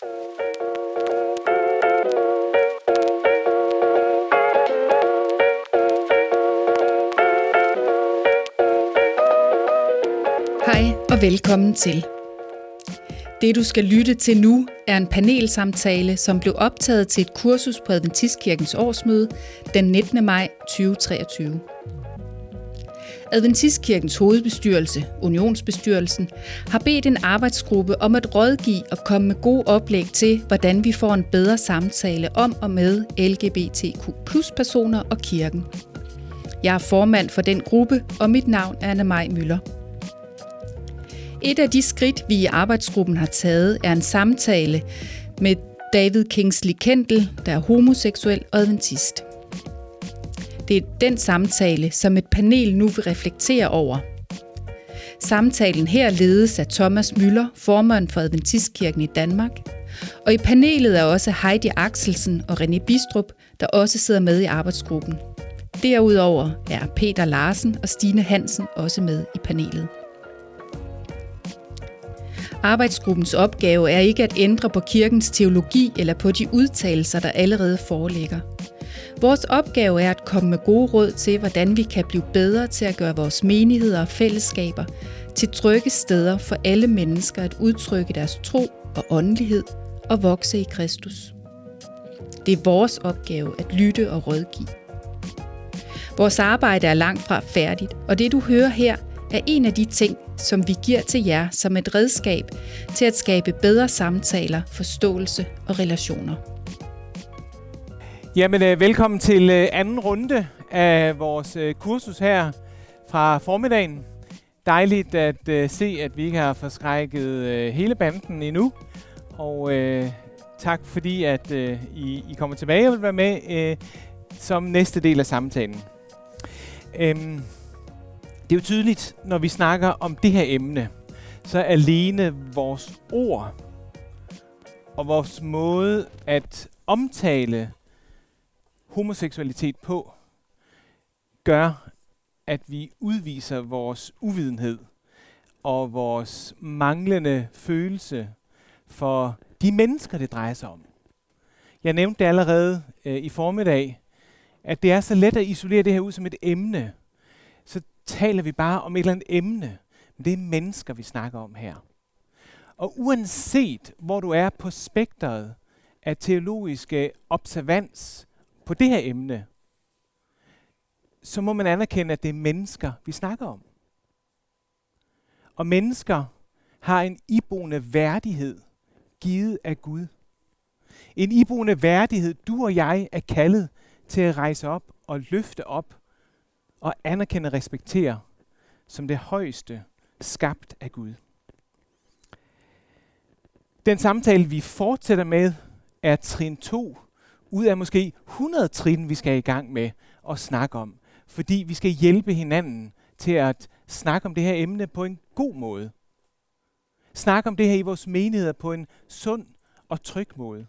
Hej og velkommen til. Det du skal lytte til nu er en panelsamtale, som blev optaget til et kursus på Adventistkirkens årsmøde den 19. maj 2023. Adventistkirkens hovedbestyrelse, Unionsbestyrelsen, har bedt en arbejdsgruppe om at rådgive og komme med gode oplæg til, hvordan vi får en bedre samtale om og med LGBTQ personer og kirken. Jeg er formand for den gruppe, og mit navn er Anna Maj Møller. Et af de skridt, vi i arbejdsgruppen har taget, er en samtale med David Kingsley Kendall, der er homoseksuel og adventist. Det er den samtale, som et panel nu vil reflektere over. Samtalen her ledes af Thomas Møller, formand for Adventistkirken i Danmark. Og i panelet er også Heidi Axelsen og René Bistrup, der også sidder med i arbejdsgruppen. Derudover er Peter Larsen og Stine Hansen også med i panelet. Arbejdsgruppens opgave er ikke at ændre på kirkens teologi eller på de udtalelser, der allerede foreligger. Vores opgave er at komme med gode råd til, hvordan vi kan blive bedre til at gøre vores menigheder og fællesskaber til trygge steder for alle mennesker at udtrykke deres tro og åndelighed og vokse i Kristus. Det er vores opgave at lytte og rådgive. Vores arbejde er langt fra færdigt, og det du hører her er en af de ting, som vi giver til jer som et redskab til at skabe bedre samtaler, forståelse og relationer. Jamen, øh, velkommen til øh, anden runde af vores øh, kursus her fra formiddagen. Dejligt at se, at vi ikke har forskrækket hele banden endnu. Og øh, tak fordi, at øh, I, I kommer tilbage og vil være med øh, som næste del af samtalen. Øhm, det er jo tydeligt, når vi snakker om det her emne, så alene vores ord og vores måde at omtale homoseksualitet på, gør, at vi udviser vores uvidenhed og vores manglende følelse for de mennesker, det drejer sig om. Jeg nævnte det allerede øh, i formiddag, at det er så let at isolere det her ud som et emne. Så taler vi bare om et eller andet emne, men det er mennesker, vi snakker om her. Og uanset hvor du er på spektret af teologiske observans på det her emne, så må man anerkende, at det er mennesker, vi snakker om. Og mennesker har en iboende værdighed, givet af Gud. En iboende værdighed, du og jeg er kaldet til at rejse op og løfte op og anerkende og respektere som det højeste skabt af Gud. Den samtale, vi fortsætter med, er trin 2 ud af måske 100 trin, vi skal i gang med at snakke om. Fordi vi skal hjælpe hinanden til at snakke om det her emne på en god måde. Snakke om det her i vores menigheder på en sund og tryg måde.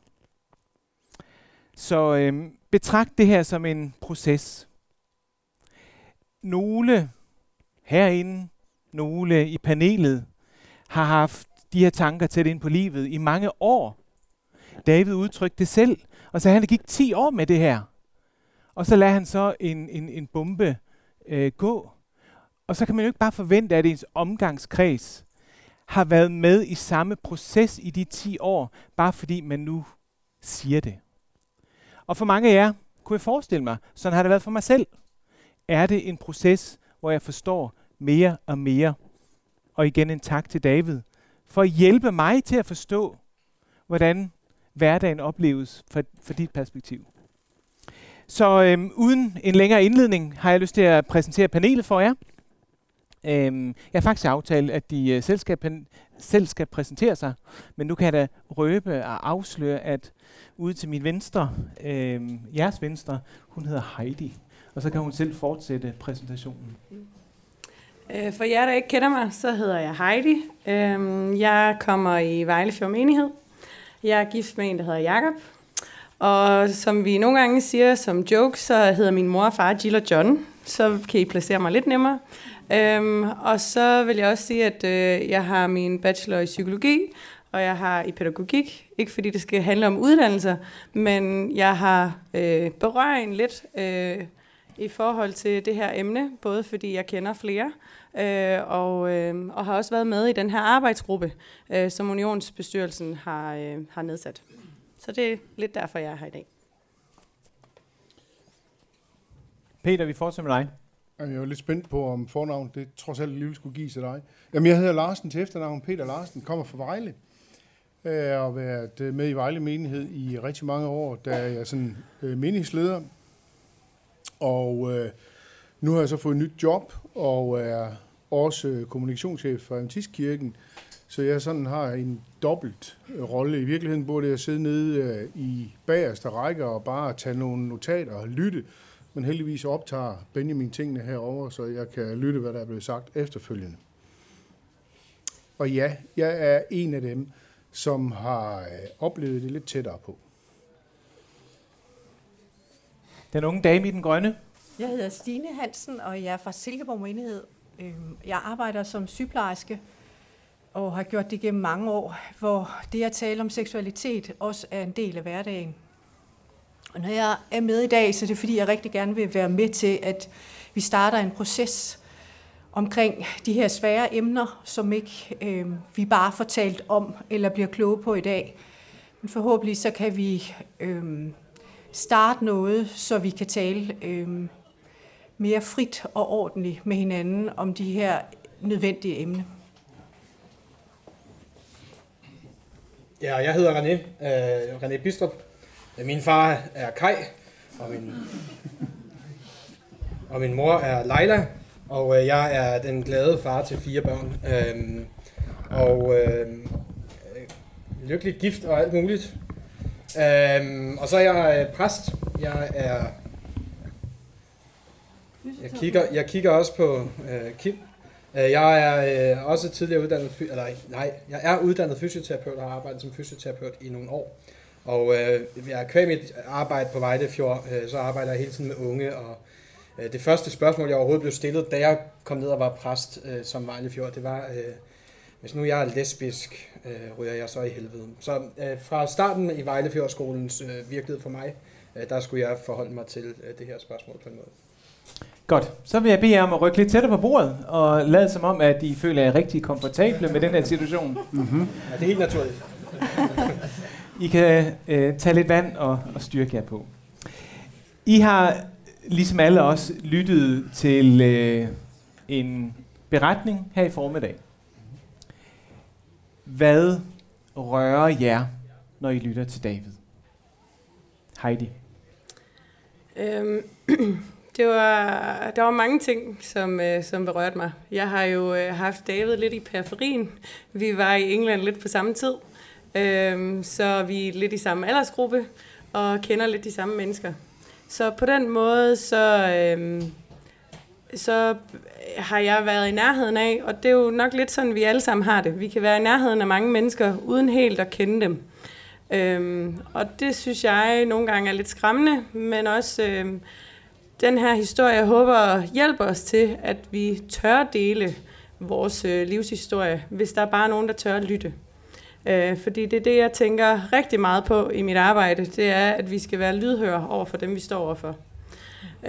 Så øhm, betragt det her som en proces. Nogle herinde, nogle i panelet, har haft de her tanker tæt ind på livet i mange år. David udtrykte det selv, og så han gik 10 år med det her. Og så lader han så en, en, en bombe øh, gå. Og så kan man jo ikke bare forvente, at ens omgangskreds har været med i samme proces i de 10 år, bare fordi man nu siger det. Og for mange af jer, kunne jeg forestille mig, sådan har det været for mig selv, er det en proces, hvor jeg forstår mere og mere. Og igen en tak til David, for at hjælpe mig til at forstå, hvordan hverdagen opleves fra, fra dit perspektiv. Så øhm, uden en længere indledning har jeg lyst til at præsentere panelet for jer. Øhm, jeg har faktisk aftalt, at de øh, selv, skal selv skal præsentere sig, men nu kan jeg da røbe og afsløre, at ude til min venstre, øhm, jeres venstre, hun hedder Heidi. Og så kan hun selv fortsætte præsentationen. Øh, for jer, der ikke kender mig, så hedder jeg Heidi. Øhm, jeg kommer i Vejlefjord Menighed. Jeg er gift med en, der hedder Jakob. Og som vi nogle gange siger som joke, så hedder min mor og far Jill og John. Så kan I placere mig lidt nemmere. Øhm, og så vil jeg også sige, at øh, jeg har min bachelor i psykologi, og jeg har i pædagogik. Ikke fordi det skal handle om uddannelser, men jeg har øh, berøring lidt øh, i forhold til det her emne, både fordi jeg kender flere, øh, og, øh, og har også været med i den her arbejdsgruppe, øh, som Unionsbestyrelsen har, øh, har nedsat. Så det er lidt derfor, jeg er her i dag. Peter, vi fortsætter med dig. Jeg er lidt spændt på, om fornavn det trods alt lige skulle give til dig. Jamen, jeg hedder Larsen til efternavn. Peter Larsen, kommer fra Vejle. Jeg har været med i Vejle Menighed i rigtig mange år, da jeg er sådan øh, menighedsleder. Og øh, nu har jeg så fået et nyt job, og er også øh, kommunikationschef for Amtistkirken. Så jeg sådan har en dobbelt øh, rolle. I virkeligheden burde jeg sidde nede øh, i bagerste række og bare tage nogle notater og lytte. Men heldigvis optager Benjamin tingene herover, så jeg kan lytte, hvad der er blevet sagt efterfølgende. Og ja, jeg er en af dem, som har oplevet det lidt tættere på. Den unge dame i den grønne. Jeg hedder Stine Hansen, og jeg er fra Silkeborg Menighed. Øhm, jeg arbejder som sygeplejerske og har gjort det gennem mange år, hvor det at tale om seksualitet også er en del af hverdagen. Og når jeg er med i dag, så er det fordi, jeg rigtig gerne vil være med til, at vi starter en proces omkring de her svære emner, som ikke øh, vi bare får talt om eller bliver kloge på i dag. Men forhåbentlig så kan vi øh, starte noget, så vi kan tale øh, mere frit og ordentligt med hinanden om de her nødvendige emner. Ja, jeg hedder René, øh, René Bistrup. Min far er Kai, og min, og min mor er Leila, og øh, jeg er den glade far til fire børn. Øh, og øh, lykkeligt gift og alt muligt. Øh, og så er jeg øh, præst. Jeg er jeg kigger, jeg kigger også på øh, Kim. Øh, jeg er øh, også tidligere uddannet, eller nej, jeg er uddannet fysioterapeut og har arbejdet som fysioterapeut i nogle år. Og øh, jeg er kvæg mit arbejde på Vejlefjord, øh, så arbejder jeg hele tiden med unge, og øh, det første spørgsmål, jeg overhovedet blev stillet, da jeg kom ned og var præst øh, som Vejlefjord, det var, øh, hvis nu jeg er lesbisk, øh, ryger jeg så i helvede. Så øh, fra starten i Vejlefjordskolens øh, virkelighed for mig, øh, der skulle jeg forholde mig til øh, det her spørgsmål på en måde. Godt. Så vil jeg bede jer om at rykke lidt tættere på bordet, og lade som om, at I føler jer rigtig komfortable med den her situation. Mm-hmm. Ja, det er helt naturligt. I kan øh, tage lidt vand og, og styrke jer på. I har, ligesom alle os, lyttet til øh, en beretning her i formiddag. Hvad rører jer, når I lytter til David? Heidi. Øhm, det var, der var mange ting, som, øh, som berørte mig. Jeg har jo øh, haft David lidt i periferien. Vi var i England lidt på samme tid, øh, så vi er lidt i samme aldersgruppe og kender lidt de samme mennesker. Så på den måde, så, øh, så har jeg været i nærheden af, og det er jo nok lidt sådan, vi alle sammen har det. Vi kan være i nærheden af mange mennesker, uden helt at kende dem. Øhm, og det synes jeg nogle gange er lidt skræmmende, men også øhm, den her historie, jeg håber, hjælper os til, at vi tør dele vores øh, livshistorie, hvis der er bare nogen, der tør at lytte. Øh, fordi det er det, jeg tænker rigtig meget på i mit arbejde, det er, at vi skal være lydhøre over for dem, vi står overfor.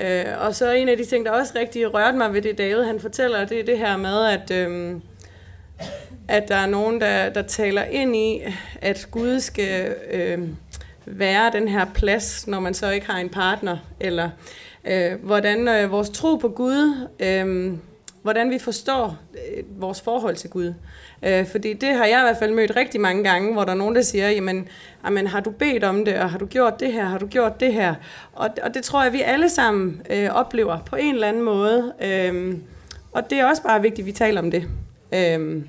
Øh, og så en af de ting, der også rigtig rørte mig ved det, David han fortæller, det er det her med, at, øh, at der er nogen, der, der taler ind i, at Gud skal øh, være den her plads, når man så ikke har en partner, eller øh, hvordan øh, vores tro på Gud, øh, hvordan vi forstår øh, vores forhold til Gud. Øh, fordi det har jeg i hvert fald mødt rigtig mange gange, hvor der er nogen, der siger, jamen, jamen har du bedt om det, og har du gjort det her, har du gjort det her? Og, og det tror jeg, vi alle sammen øh, oplever på en eller anden måde. Øh, og det er også bare vigtigt, at vi taler om det. Øh,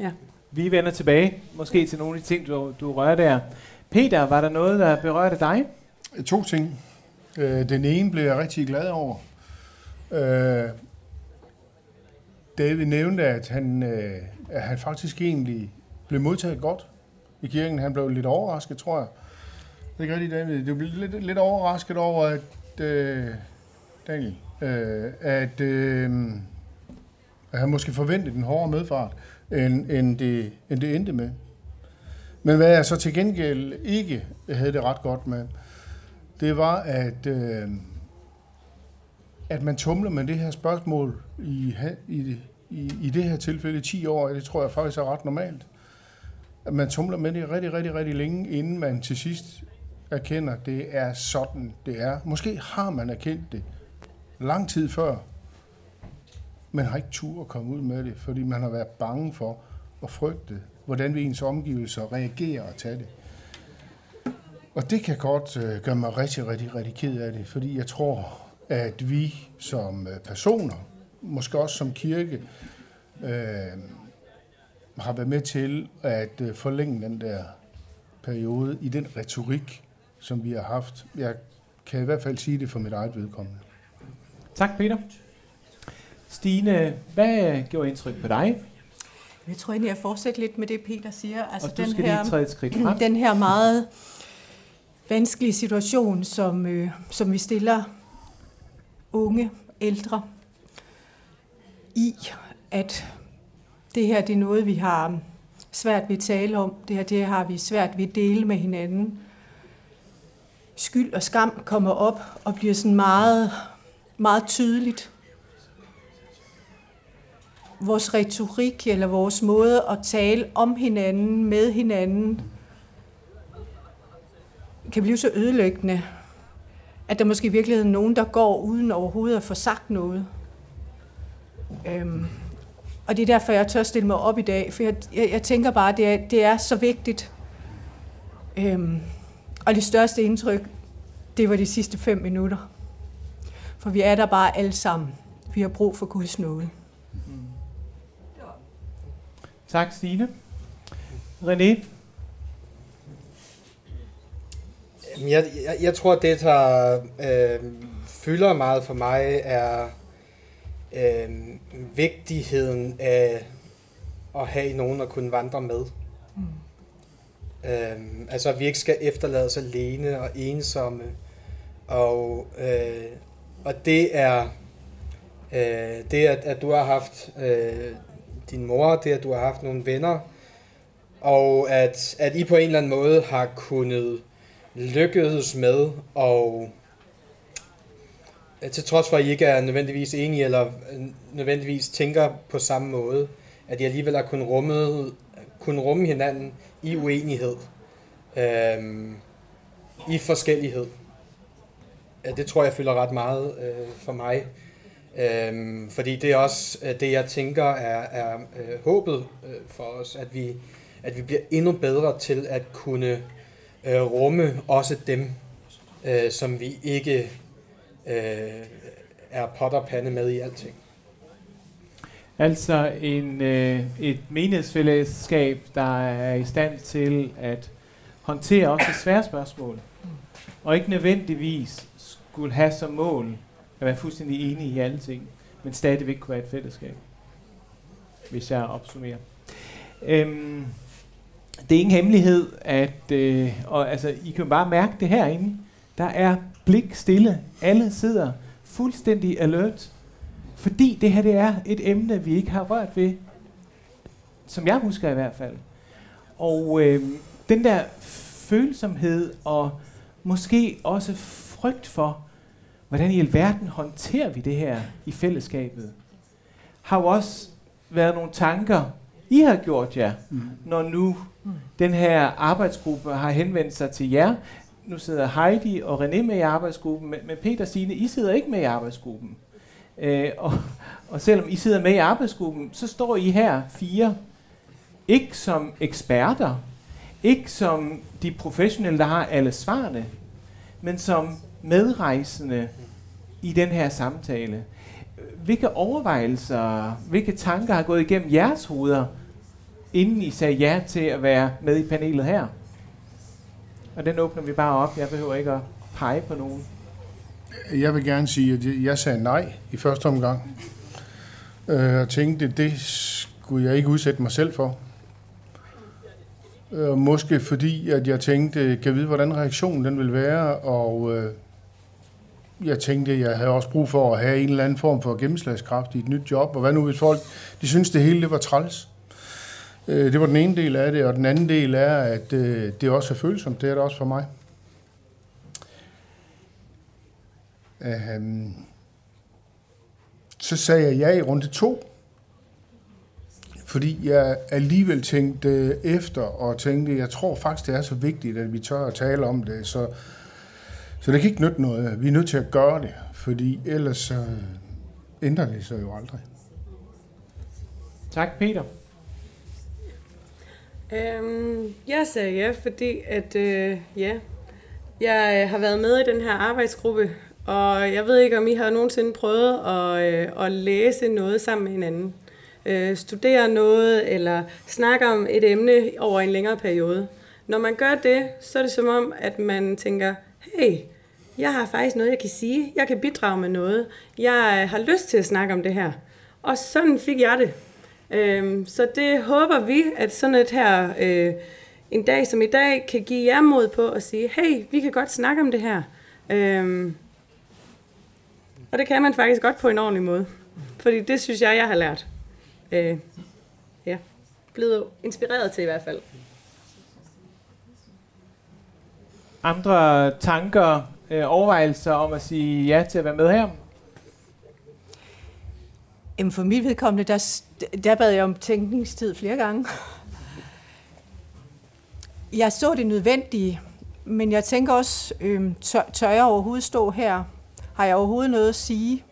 ja. Vi vender tilbage, måske til nogle af de ting, du, du rører der. Peter, var der noget, der berørte dig? To ting. Øh, den ene blev jeg rigtig glad over. Øh, David nævnte, at han, øh, at han faktisk egentlig blev modtaget godt i kirken. Han blev lidt overrasket, tror jeg. Det er ikke rigtigt, David. Du blev lidt, lidt overrasket over, at øh, Daniel, øh, at, øh, at han måske forventede den hårdere medfart, end, end, det, end det endte med. Men hvad jeg så til gengæld ikke havde det ret godt med, det var, at, øh, at man tumler med det her spørgsmål i, i, i, i det her tilfælde 10 år, og det tror jeg faktisk er ret normalt. At man tumler med det rigtig, rigtig, rigtig længe, inden man til sidst erkender, at det er sådan, det er. Måske har man erkendt det lang tid før, men har ikke tur at komme ud med det, fordi man har været bange for at frygte, hvordan vi ens omgivelser reagerer og tage det. Og det kan godt øh, gøre mig rigtig, rigtig, rigtig ked af det, fordi jeg tror, at vi som øh, personer, måske også som kirke, øh, har været med til at øh, forlænge den der periode i den retorik, som vi har haft. Jeg kan i hvert fald sige det for mit eget vedkommende. Tak, Peter. Stine, hvad gjorde indtryk på dig? Jeg tror egentlig, jeg fortsætter lidt med det, Peter siger. Altså og du den skal her, lige træde et skridt frem. Den her meget vanskelige situation, som, øh, som vi stiller unge, ældre i, at det her det er noget, vi har svært ved at tale om. Det her det har vi svært ved at dele med hinanden. Skyld og skam kommer op og bliver sådan meget, meget tydeligt. Vores retorik eller vores måde at tale om hinanden, med hinanden, kan blive så ødelæggende, at der måske i virkeligheden er nogen, der går uden overhovedet at få sagt noget. Øhm, og det er derfor, jeg tør stille mig op i dag, for jeg, jeg, jeg tænker bare, at det er, det er så vigtigt. Øhm, og det største indtryk, det var de sidste fem minutter. For vi er der bare alle sammen. Vi har brug for Guds nåde. Mm. Tak, Stine. René? Jeg, jeg, jeg tror, det, der øh, fylder meget for mig, er øh, vigtigheden af at have nogen at kunne vandre med. Mm. Øh, altså, at vi ikke skal efterlades alene og ensomme. Og, øh, og det er øh, det, at, at du har haft øh, din mor, det, at du har haft nogle venner, og at, at I på en eller anden måde har kunnet lykkedes med og øh, til trods for, at I ikke er nødvendigvis enige eller øh, nødvendigvis tænker på samme måde, at I alligevel har kunnet rumme, kun rumme hinanden i uenighed, øhm, i forskellighed. Det tror jeg fylder ret meget øh, for mig. Øhm, fordi det er også øh, det, jeg tænker er, er øh, håbet øh, for os, at vi, at vi bliver endnu bedre til at kunne øh, rumme også dem, øh, som vi ikke øh, er potterpande med i alting. Altså en, øh, et menighedsfællesskab, der er i stand til at håndtere også svære spørgsmål, og ikke nødvendigvis skulle have som mål at være fuldstændig enige i alle ting, men stadigvæk kunne være et fællesskab, hvis jeg opsummerer. Øhm, det er ingen hemmelighed, at øh, og, altså, I kan bare mærke det herinde. Der er blik stille. Alle sidder fuldstændig alert. Fordi det her det er et emne, vi ikke har rørt ved. Som jeg husker i hvert fald. Og øh, den der følsomhed og måske også frygt for, hvordan i alverden håndterer vi det her i fællesskabet, har jo også været nogle tanker, i har gjort jer, mm. når nu den her arbejdsgruppe har henvendt sig til jer. Nu sidder Heidi og René med i arbejdsgruppen, men Peter og Signe, I sidder ikke med i arbejdsgruppen. Øh, og, og selvom I sidder med i arbejdsgruppen, så står I her fire, ikke som eksperter, ikke som de professionelle, der har alle svarene, men som medrejsende i den her samtale. Hvilke overvejelser, hvilke tanker har gået igennem jeres hoveder, inden I sagde ja til at være med i panelet her. Og den åbner vi bare op. Jeg behøver ikke at pege på nogen. Jeg vil gerne sige, at jeg sagde nej i første omgang. Øh, jeg tænkte, det skulle jeg ikke udsætte mig selv for. Øh, måske fordi, at jeg tænkte, kan vide, hvordan reaktionen den vil være, og øh, jeg tænkte, jeg havde også brug for at have en eller anden form for gennemslagskraft i et nyt job, og hvad nu hvis folk, de synes det hele det var træls. Øh, det var den ene del af det, og den anden del er, at øh, det også er følsomt. Det er det også for mig. Um, så sagde jeg ja i runde to, fordi jeg alligevel tænkte efter og tænkte, jeg tror faktisk, det er så vigtigt, at vi tør at tale om det, så, så det kan ikke nytte noget. Vi er nødt til at gøre det, fordi ellers så ændrer det sig jo aldrig. Tak, Peter. Øhm, jeg sagde ja, fordi at, øh, ja, jeg øh, har været med i den her arbejdsgruppe, og jeg ved ikke, om I har nogensinde prøvet at, øh, at læse noget sammen med hinanden. Øh, studere noget, eller snakke om et emne over en længere periode. Når man gør det, så er det som om, at man tænker, hey, jeg har faktisk noget, jeg kan sige. Jeg kan bidrage med noget. Jeg øh, har lyst til at snakke om det her. Og sådan fik jeg det. Øhm, så det håber vi, at sådan et her, øh, en dag som i dag, kan give jer mod på at sige, hey, vi kan godt snakke om det her. Øhm, og det kan man faktisk godt på en ordentlig måde. Fordi det synes jeg, jeg har lært. Øh, ja, blevet inspireret til i hvert fald. Andre tanker, øh, overvejelser om at sige ja til at være med her? Jamen for mit vedkommende, der, der bad jeg om tænkningstid flere gange. Jeg så det nødvendige, men jeg tænker også, øh, tør, tør jeg overhovedet stå her? Har jeg overhovedet noget at sige?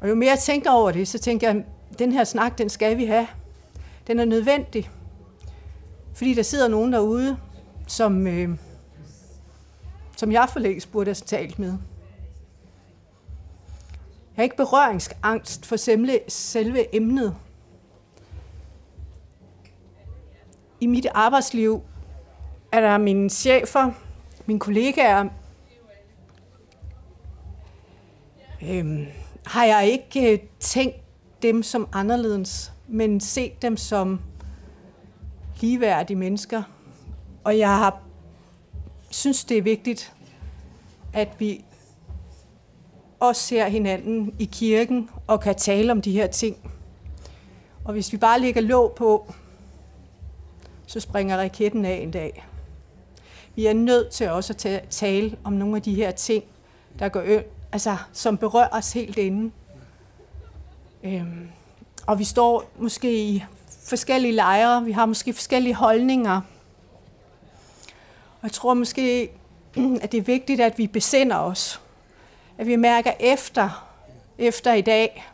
Og jo mere jeg tænkte over det, så tænker jeg, den her snak, den skal vi have. Den er nødvendig. Fordi der sidder nogen derude, som, øh, som jeg for længst burde have talt med. Jeg har ikke berøringsangst for selve, emnet. I mit arbejdsliv er der mine chefer, mine kollegaer, øhm, har jeg ikke øh, tænkt dem som anderledes, men set dem som ligeværdige mennesker. Og jeg har synes, det er vigtigt, at vi også ser hinanden i kirken og kan tale om de her ting. Og hvis vi bare lægger låg på, så springer raketten af en dag. Vi er nødt til også at tale om nogle af de her ting, der går ø- altså, som berører os helt inden. Øhm, og vi står måske i forskellige lejre, vi har måske forskellige holdninger. Og jeg tror måske, at det er vigtigt, at vi besinder os. At vi mærker efter, efter i dag.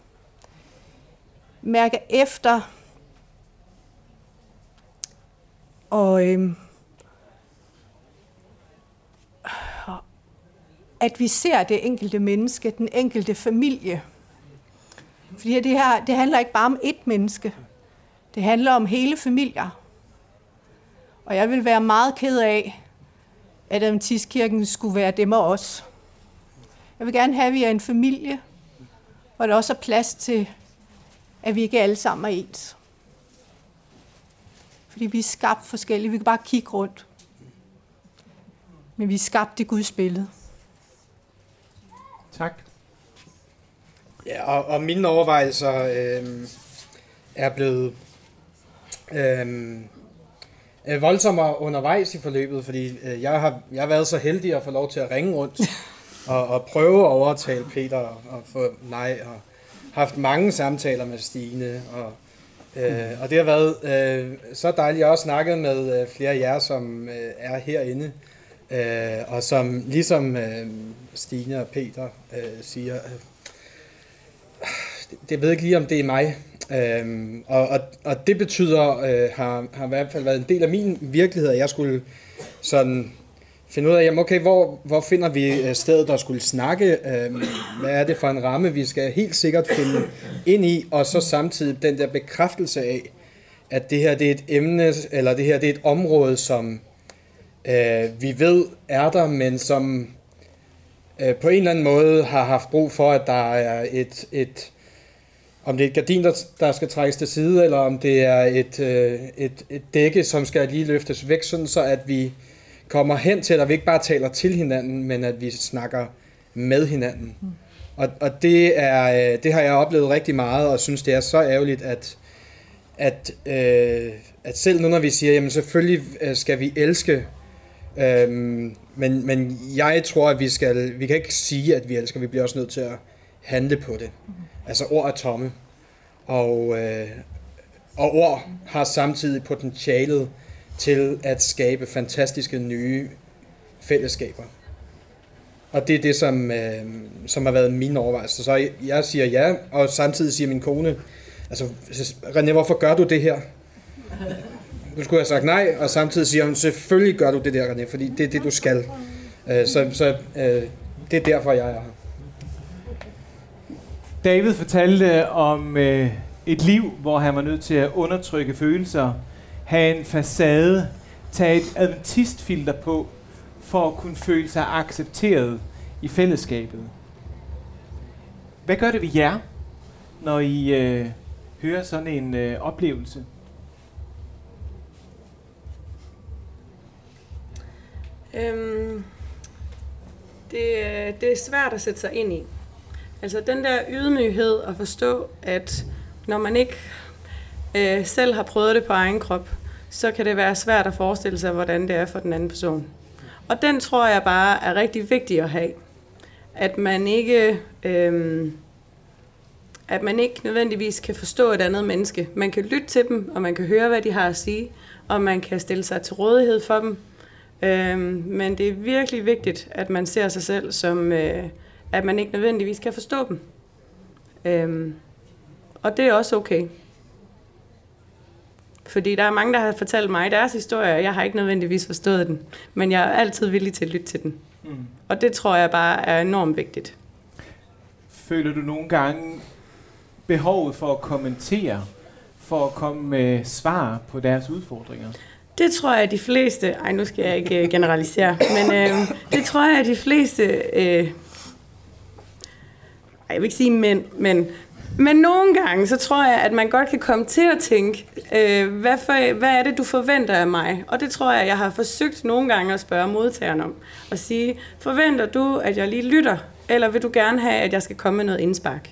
Mærker efter. Og øhm, at vi ser det enkelte menneske, den enkelte familie. Fordi det her, det handler ikke bare om ét menneske. Det handler om hele familier. Og jeg vil være meget ked af, at Adventiskirken skulle være dem og os. Jeg vil gerne have, at vi er en familie, hvor der også er plads til, at vi ikke alle sammen er ens. Fordi vi er skabt forskellige. Vi kan bare kigge rundt. Men vi er skabt i Guds billede. Tak. Ja, og, og mine overvejelser øh, er blevet øh, voldsommere undervejs i forløbet, fordi øh, jeg, har, jeg har været så heldig at få lov til at ringe rundt og, og prøve at overtale Peter og få nej, og haft mange samtaler med Stine, og, øh, og det har været øh, så dejligt. Jeg har også snakket med øh, flere af jer, som øh, er herinde, øh, og som ligesom øh, Stine og Peter øh, siger, øh, det ved ikke lige, om det er mig. Øhm, og, og, og det betyder, øh, har, har i hvert fald været en del af min virkelighed, at jeg skulle sådan finde ud af, jamen okay, hvor, hvor finder vi øh, stedet, der skulle snakke? Øhm, hvad er det for en ramme, vi skal helt sikkert finde ind i? Og så samtidig den der bekræftelse af, at det her det er et emne, eller det her det er et område, som øh, vi ved er der, men som øh, på en eller anden måde har haft brug for, at der er et, et om det er et gardin, der, der skal trækkes til side, eller om det er et, øh, et, et dække, som skal lige løftes væk, sådan så at vi kommer hen til, at vi ikke bare taler til hinanden, men at vi snakker med hinanden. Mm. Og, og det, er, øh, det har jeg oplevet rigtig meget, og synes, det er så ærgerligt, at, at, øh, at selv nu når vi siger, jamen selvfølgelig øh, skal vi elske, øh, men, men jeg tror, at vi skal, vi kan ikke sige, at vi elsker, vi bliver også nødt til at handle på det. Altså ord er tomme, og, øh, og ord har samtidig potentialet til at skabe fantastiske nye fællesskaber. Og det er det, som, øh, som har været min overvejelse. Så jeg siger ja, og samtidig siger min kone, altså, René, hvorfor gør du det her? Du skulle have sagt nej, og samtidig siger hun, selvfølgelig gør du det der, René, fordi det er det, du skal. Øh, så så øh, det er derfor, jeg er her. David fortalte om øh, et liv, hvor han var nødt til at undertrykke følelser, have en facade, tage et adventistfilter på, for at kunne føle sig accepteret i fællesskabet. Hvad gør det ved jer, når I øh, hører sådan en øh, oplevelse? Øhm, det, øh, det er svært at sætte sig ind i. Altså den der ydmyghed at forstå, at når man ikke øh, selv har prøvet det på egen krop, så kan det være svært at forestille sig, hvordan det er for den anden person. Og den tror jeg bare er rigtig vigtig at have. At man ikke, øh, at man ikke nødvendigvis kan forstå et andet menneske. Man kan lytte til dem, og man kan høre, hvad de har at sige, og man kan stille sig til rådighed for dem. Øh, men det er virkelig vigtigt, at man ser sig selv som, øh, at man ikke nødvendigvis kan forstå dem. Øhm, og det er også okay. Fordi der er mange, der har fortalt mig deres historie, og jeg har ikke nødvendigvis forstået den. Men jeg er altid villig til at lytte til den. Mm. Og det tror jeg bare er enormt vigtigt. Føler du nogle gange behovet for at kommentere, for at komme med svar på deres udfordringer? Det tror jeg, at de fleste... Ej, nu skal jeg ikke øh, generalisere. Men øh, det tror jeg, at de fleste... Øh, jeg vil ikke sige mænd, men men nogle gange, så tror jeg, at man godt kan komme til at tænke, øh, hvad, for, hvad er det, du forventer af mig? Og det tror jeg, jeg har forsøgt nogle gange at spørge modtageren om. Og sige, forventer du, at jeg lige lytter? Eller vil du gerne have, at jeg skal komme med noget indspark?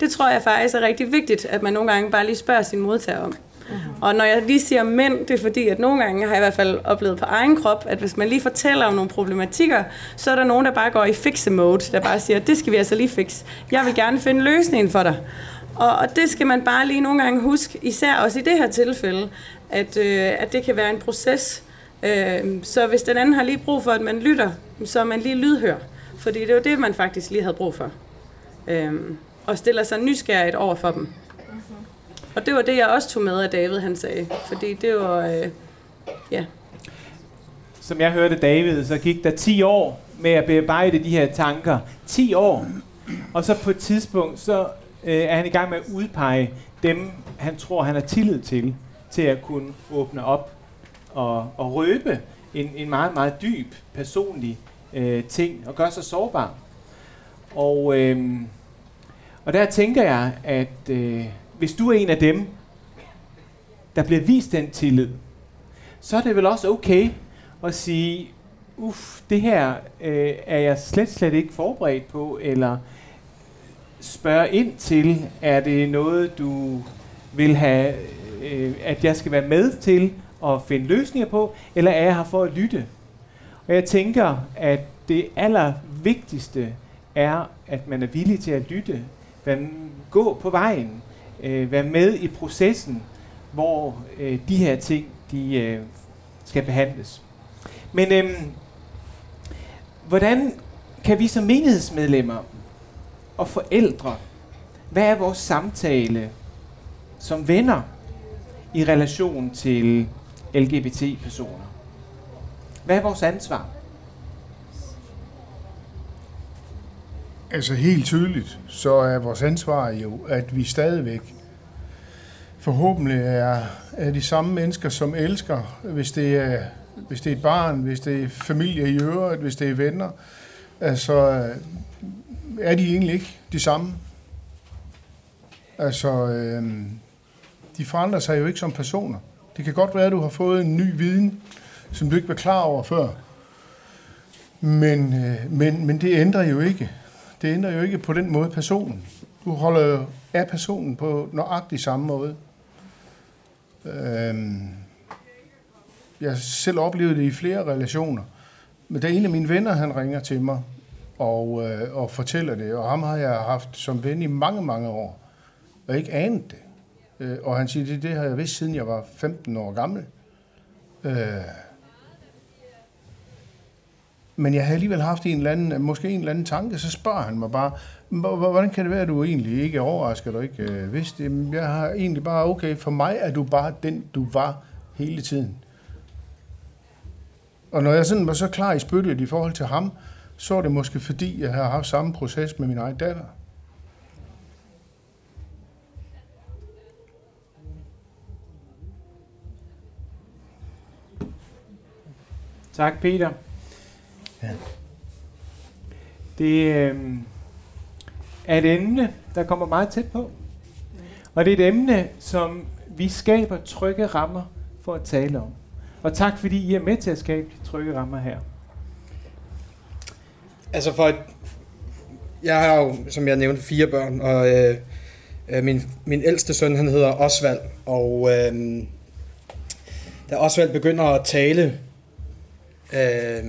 Det tror jeg faktisk er rigtig vigtigt, at man nogle gange bare lige spørger sin modtager om. Mm-hmm. Og når jeg lige siger mænd, det er fordi, at nogle gange har jeg i hvert fald oplevet på egen krop, at hvis man lige fortæller om nogle problematikker, så er der nogen, der bare går i fixe-mode, der bare siger, det skal vi altså lige fikse. Jeg vil gerne finde løsningen for dig. Og, og det skal man bare lige nogle gange huske, især også i det her tilfælde, at, øh, at det kan være en proces. Øh, så hvis den anden har lige brug for, at man lytter, så er man lige lydhør. Fordi det var det, man faktisk lige havde brug for. Øh, og stiller sig nysgerrigt over for dem. Og det var det, jeg også tog med af David, han sagde. Fordi det var, øh, ja. Som jeg hørte David, så gik der 10 år med at bearbejde de her tanker. 10 år. Og så på et tidspunkt, så øh, er han i gang med at udpege dem, han tror, han har tillid til, til at kunne åbne op og, og røbe en, en meget, meget dyb personlig øh, ting og gøre sig sårbar. Og, øh, og der tænker jeg, at øh, hvis du er en af dem, der bliver vist den tillid, så er det vel også okay at sige, uff, det her øh, er jeg slet, slet ikke forberedt på, eller spørge ind til, er det noget, du vil have, øh, at jeg skal være med til at finde løsninger på, eller er jeg her for at lytte? Og jeg tænker, at det allervigtigste er, at man er villig til at lytte, gå på vejen, øh, være med i processen, hvor øh, de her ting de øh, skal behandles. Men øh, hvordan kan vi som menighedsmedlemmer og forældre, hvad er vores samtale som venner i relation til LGBT-personer? Hvad er vores ansvar? Altså helt tydeligt, så er vores ansvar jo, at vi stadigvæk forhåbentlig er, er de samme mennesker, som elsker, hvis det er, hvis det er et barn, hvis det er familie i øvrigt, hvis det er venner. Altså, er de egentlig ikke de samme. Altså, øh, de forandrer sig jo ikke som personer. Det kan godt være, at du har fået en ny viden, som du ikke var klar over før. Men, øh, men, men det ændrer jo ikke. Det ændrer jo ikke på den måde personen. Du holder jo af personen på nøjagtig samme måde. Øhm, jeg har selv oplevet det i flere relationer. Men der er en af mine venner, han ringer til mig og, øh, og fortæller det. Og ham har jeg haft som ven i mange, mange år. Og ikke anet det. Øh, og han siger, det, det har jeg vidst siden jeg var 15 år gammel. Øh, men jeg havde alligevel haft en eller anden, måske en eller anden tanke, så spørger han mig bare, hvordan kan det være, at du egentlig ikke er overrasket og ikke øh, vidste? Jeg har egentlig bare, okay, for mig er du bare den, du var hele tiden. Og når jeg sådan var så klar i spyttet i forhold til ham, så er det måske fordi, jeg har haft samme proces med min egen datter. Tak, Peter. Ja. Det øh, er et emne, der kommer meget tæt på. Og det er et emne, som vi skaber trygge rammer for at tale om. Og tak fordi I er med til at skabe de trygge rammer her. Altså for et, jeg har jo, som jeg nævnte, fire børn, og øh, øh, min, min ældste søn, han hedder Osvald, og øh, da Osvald begynder at tale, øh,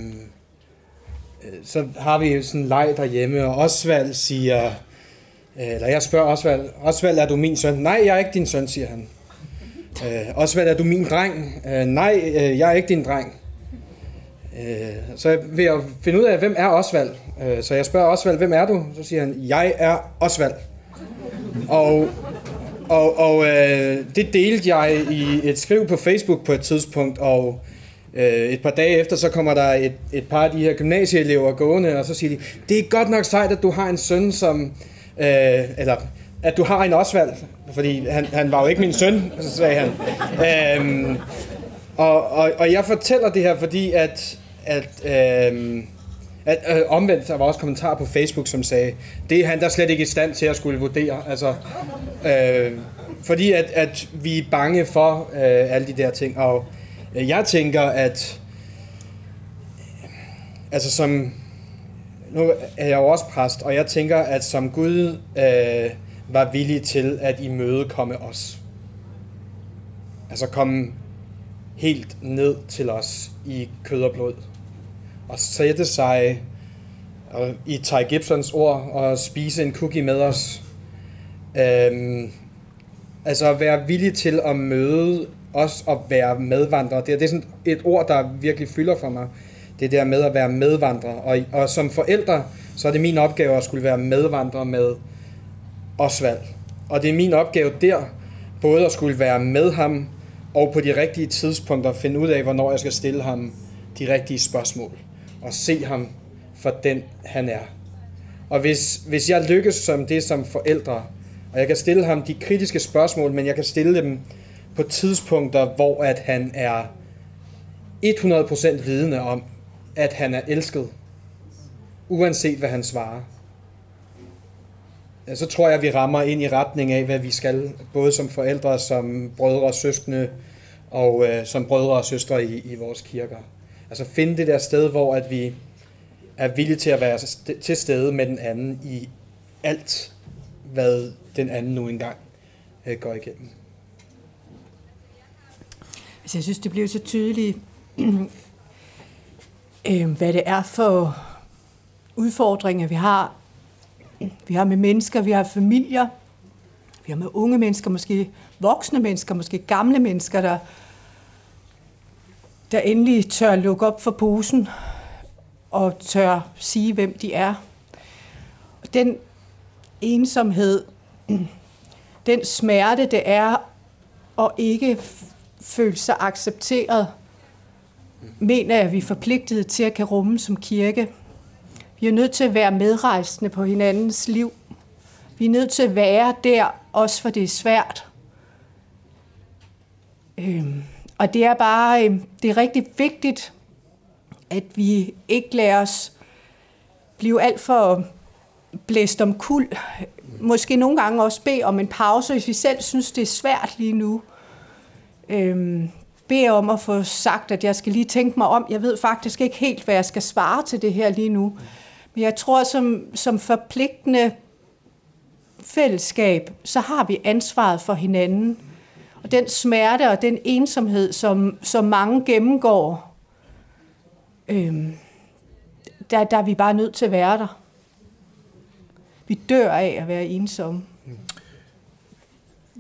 Øh, så har vi sådan en leg derhjemme, og Osvald siger, øh, eller jeg spørger Osvald, Osvald, er du min søn? Nej, jeg er ikke din søn, siger han. Øh, Osvald, er du min dreng? Øh, nej, øh, jeg er ikke din dreng. Øh, så vil at finde ud af, hvem er Osvald? Øh, så jeg spørger Osvald, hvem er du? Så siger han, jeg er Osvald. Og, og, og øh, det delte jeg i et skriv på Facebook på et tidspunkt, og øh, Øh, et par dage efter, så kommer der et, et par af de her gymnasieelever gående, og så siger de, det er godt nok sejt, at du har en søn, som... Øh, eller at du har en Osvald, fordi han, han var jo ikke min søn, så sagde han. Øhm, og, og, og jeg fortæller det her, fordi at, at, øhm, at øh, omvendt, der var også kommentar på Facebook, som sagde, det er han der slet ikke i stand til at skulle vurdere. Altså, øh, fordi at, at vi er bange for øh, alle de der ting. Og øh, jeg tænker, at altså som, nu er jeg jo også præst, og jeg tænker, at som Gud øh, var villig til at imødekomme os. Altså komme helt ned til os i kød og blod. Og sætte sig og i Ty Gibsons ord og spise en cookie med os. Øhm, altså at være villig til at møde os at være medvandrer. Det er, det er sådan et ord, der virkelig fylder for mig. Det der med at være medvandrer. Og, og som forældre, så er det min opgave at skulle være medvandrer med Osvald. Og det er min opgave der, både at skulle være med ham, og på de rigtige tidspunkter finde ud af, hvornår jeg skal stille ham de rigtige spørgsmål. Og se ham for den, han er. Og hvis, hvis jeg lykkes som det som forældre, og jeg kan stille ham de kritiske spørgsmål, men jeg kan stille dem på tidspunkter, hvor at han er 100% vidende om, at han er elsket, uanset hvad han svarer, så tror jeg, at vi rammer ind i retning af, hvad vi skal, både som forældre, som brødre og søskende, og øh, som brødre og søstre i, i vores kirker. Altså finde det der sted, hvor at vi er villige til at være til stede med den anden i alt, hvad den anden nu engang øh, går igennem. Altså, jeg synes, det bliver så tydeligt, øh, hvad det er for udfordringer, vi har vi har med mennesker, vi har familier, vi har med unge mennesker, måske voksne mennesker, måske gamle mennesker, der, der endelig tør lukke op for posen og tør sige, hvem de er. Den ensomhed, den smerte, det er at ikke føle sig accepteret, mener jeg, at vi er forpligtet til at kan rumme som kirke. Vi er nødt til at være medrejsende på hinandens liv. Vi er nødt til at være der, også for det er svært. Øhm, og det er bare øhm, det er rigtig vigtigt, at vi ikke lader os blive alt for blæst om kul. Måske nogle gange også bede om en pause, hvis vi selv synes, det er svært lige nu. Øhm, beder om at få sagt, at jeg skal lige tænke mig om. Jeg ved faktisk ikke helt, hvad jeg skal svare til det her lige nu. Men jeg tror, som, som forpligtende fællesskab, så har vi ansvaret for hinanden. Og den smerte og den ensomhed, som, som mange gennemgår, øhm, der, der er vi bare nødt til at være der. Vi dør af at være ensomme.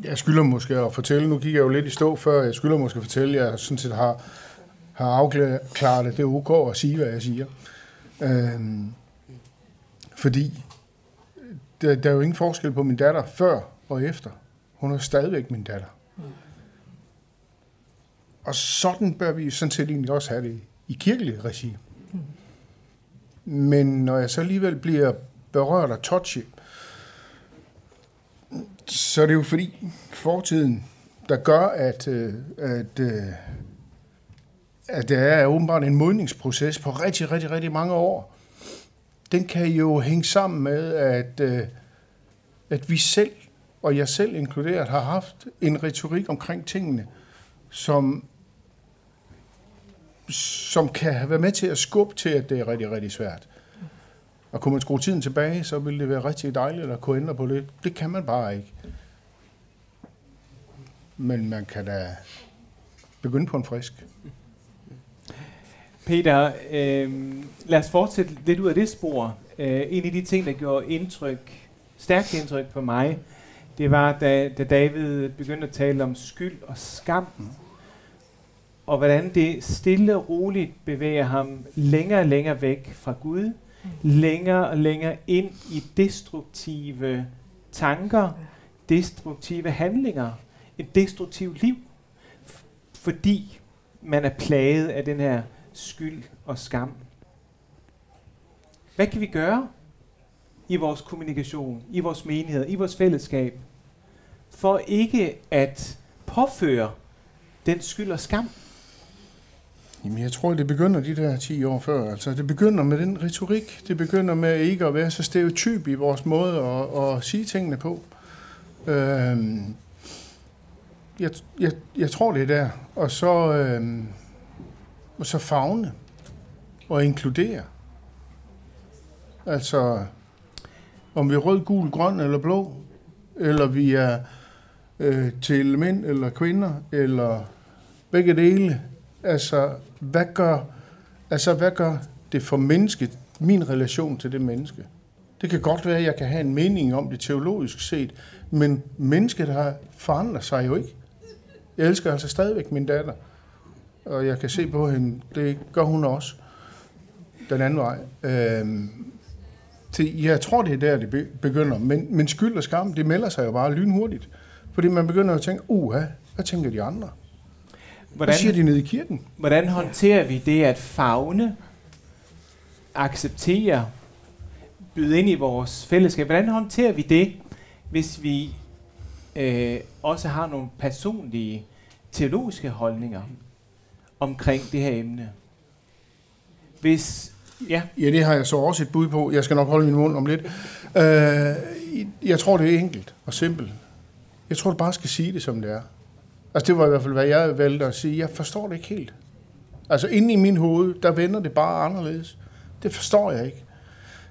Jeg skylder måske at fortælle, nu gik jeg jo lidt i stå før, jeg skylder måske at fortælle, at jeg sådan set har, har afklaret det. Det er ok at sige, hvad jeg siger. Øhm, fordi der, der er jo ingen forskel på min datter før og efter. Hun er stadigvæk min datter. Og sådan bør vi sådan set egentlig også have det i kirkelig regi. Men når jeg så alligevel bliver berørt af touchy, så er det jo fordi fortiden, der gør, at, øh, at, øh, at der er åbenbart en modningsproces på rigtig, rigtig, rigtig mange år. Den kan jo hænge sammen med, at, øh, at vi selv, og jeg selv inkluderet, har haft en retorik omkring tingene, som, som kan have været med til at skubbe til, at det er rigtig, rigtig svært. Og kunne man skrue tiden tilbage, så ville det være rigtig dejligt at kunne ændre på det. Det kan man bare ikke. Men man kan da begynde på en frisk. Peter, øh, lad os fortsætte lidt ud af det spor. Øh, en af de ting, der gjorde indtryk, stærkt indtryk på mig, det var, da, da David begyndte at tale om skyld og skam, og hvordan det stille og roligt bevæger ham længere og længere væk fra Gud, længere og længere ind i destruktive tanker, destruktive handlinger, et destruktivt liv, fordi man er plaget af den her skyld og skam. Hvad kan vi gøre i vores kommunikation, i vores menighed, i vores fællesskab, for ikke at påføre den skyld og skam? Jamen, jeg tror, det begynder de der 10 år før. Altså, det begynder med den retorik. Det begynder med ikke at være så stereotyp i vores måde at, at sige tingene på. Øhm, jeg, jeg, jeg tror, det er der. Og så, øhm, og så fagne og inkludere. Altså, om vi er rød, gul, grøn eller blå, eller vi er øh, til mænd eller kvinder, eller begge dele. Altså, hvad gør, altså, hvad gør det for mennesket, min relation til det menneske? Det kan godt være, at jeg kan have en mening om det teologisk set, men mennesket har forandret sig jo ikke. Jeg elsker altså stadigvæk min datter, og jeg kan se på hende, det gør hun også, den anden vej. Øhm, til, jeg tror, det er der, det begynder, men, men skyld og skam, det melder sig jo bare lynhurtigt. Fordi man begynder at tænke, uha, hvad tænker de andre? Hvad siger de nede i kirken? Hvordan håndterer vi det at fagne, acceptere, byde ind i vores fællesskab? Hvordan håndterer vi det, hvis vi øh, også har nogle personlige teologiske holdninger omkring det her emne? Hvis, ja, Ja, det har jeg så også et bud på. Jeg skal nok holde min mund om lidt. Øh, jeg tror, det er enkelt og simpelt. Jeg tror, du bare skal sige det, som det er. Altså, det var i hvert fald, hvad jeg valgte at sige. Jeg forstår det ikke helt. Altså, inde i min hoved, der vender det bare anderledes. Det forstår jeg ikke.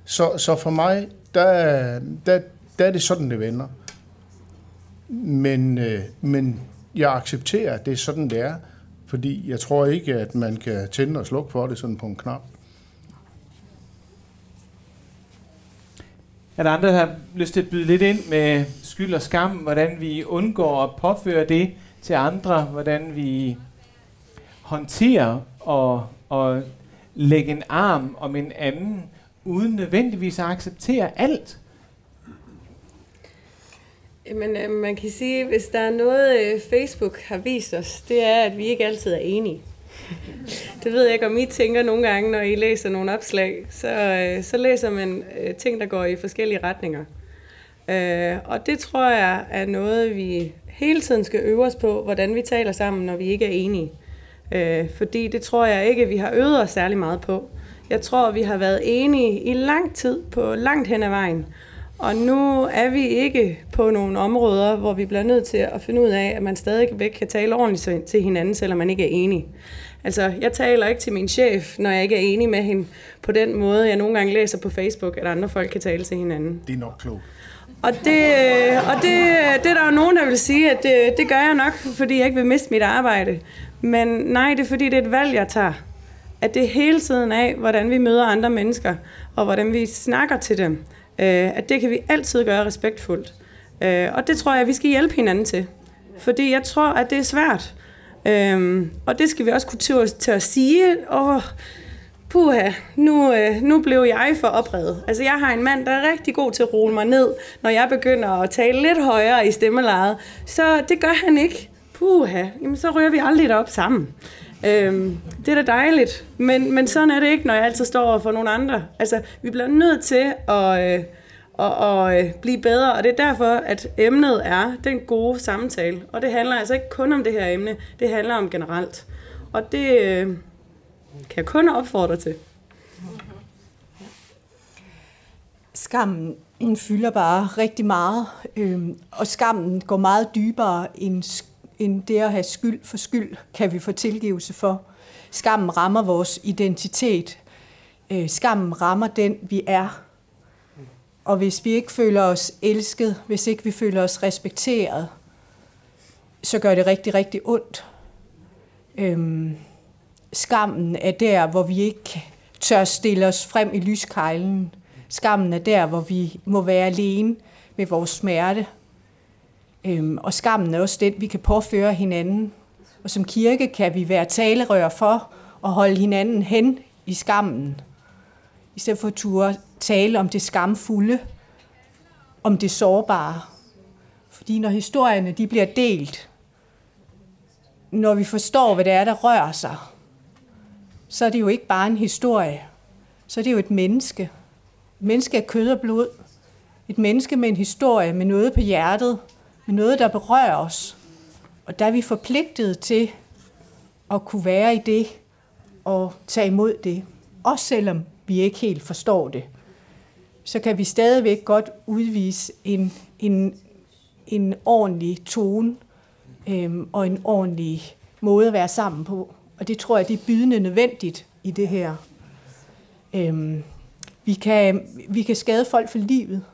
Så, så for mig, der, der, der er det sådan, det vender. Men, øh, men jeg accepterer, at det er sådan, det er. Fordi jeg tror ikke, at man kan tænde og slukke for det sådan på en knap. er der andre, der har lyst til at byde lidt ind med skyld og skam, hvordan vi undgår at påføre det til andre, hvordan vi håndterer og, og lægge en arm om en anden, uden nødvendigvis at acceptere alt. Jamen, øh, man kan sige, hvis der er noget, øh, Facebook har vist os, det er, at vi ikke altid er enige. Det ved jeg ikke, om I tænker nogle gange, når I læser nogle opslag. Så, øh, så læser man øh, ting, der går i forskellige retninger. Øh, og det tror jeg er noget, vi hele tiden skal øve os på, hvordan vi taler sammen, når vi ikke er enige. Øh, fordi det tror jeg ikke, vi har øvet os særlig meget på. Jeg tror, vi har været enige i lang tid på langt hen ad vejen. Og nu er vi ikke på nogle områder, hvor vi bliver nødt til at finde ud af, at man stadigvæk kan tale ordentligt til hinanden, selvom man ikke er enig. Altså, jeg taler ikke til min chef, når jeg ikke er enig med hende på den måde, jeg nogle gange læser på Facebook, at andre folk kan tale til hinanden. Det er nok klogt. Og, det, øh, og det, øh, det er der jo nogen, der vil sige, at det, det gør jeg nok, fordi jeg ikke vil miste mit arbejde. Men nej, det er fordi, det er et valg, jeg tager. At det er hele tiden af, hvordan vi møder andre mennesker, og hvordan vi snakker til dem. Øh, at det kan vi altid gøre respektfuldt. Og det tror jeg, vi skal hjælpe hinanden til. Fordi jeg tror, at det er svært. Øh, og det skal vi også kunne til, til at sige. Åh, puha, nu, øh, nu blev jeg for oprevet. Altså, jeg har en mand, der er rigtig god til at rulle mig ned, når jeg begynder at tale lidt højere i stemmelejet. Så det gør han ikke. Puha, jamen så rører vi aldrig op sammen. Øhm, det er da dejligt, men, men sådan er det ikke, når jeg altid står for nogle andre. Altså, vi bliver nødt til at, øh, at, at øh, blive bedre, og det er derfor, at emnet er den gode samtale. Og det handler altså ikke kun om det her emne, det handler om generelt. Og det øh, kan jeg kun opfordre til. Skammen den fylder bare rigtig meget, øhm, og skammen går meget dybere end, end det at have skyld for skyld, kan vi få tilgivelse for. Skammen rammer vores identitet. Øh, skammen rammer den, vi er. Og hvis vi ikke føler os elsket, hvis ikke vi føler os respekteret, så gør det rigtig, rigtig ondt. Øhm, skammen er der, hvor vi ikke tør stille os frem i lyskejlen. Skammen er der, hvor vi må være alene med vores smerte. Øhm, og skammen er også den, vi kan påføre hinanden. Og som kirke kan vi være talerør for at holde hinanden hen i skammen. I stedet for at ture tale om det skamfulde, om det sårbare. Fordi når historierne de bliver delt, når vi forstår, hvad det er, der rører sig, så er det jo ikke bare en historie. Så er det jo et menneske. Et menneske af kød og blod. Et menneske med en historie, med noget på hjertet, med noget, der berører os. Og der er vi forpligtet til at kunne være i det og tage imod det. Også selvom vi ikke helt forstår det. Så kan vi stadigvæk godt udvise en, en, en ordentlig tone øhm, og en ordentlig måde at være sammen på. Og det tror jeg, det er bydende nødvendigt i det her. Øhm, vi, kan, vi kan skade folk for livet,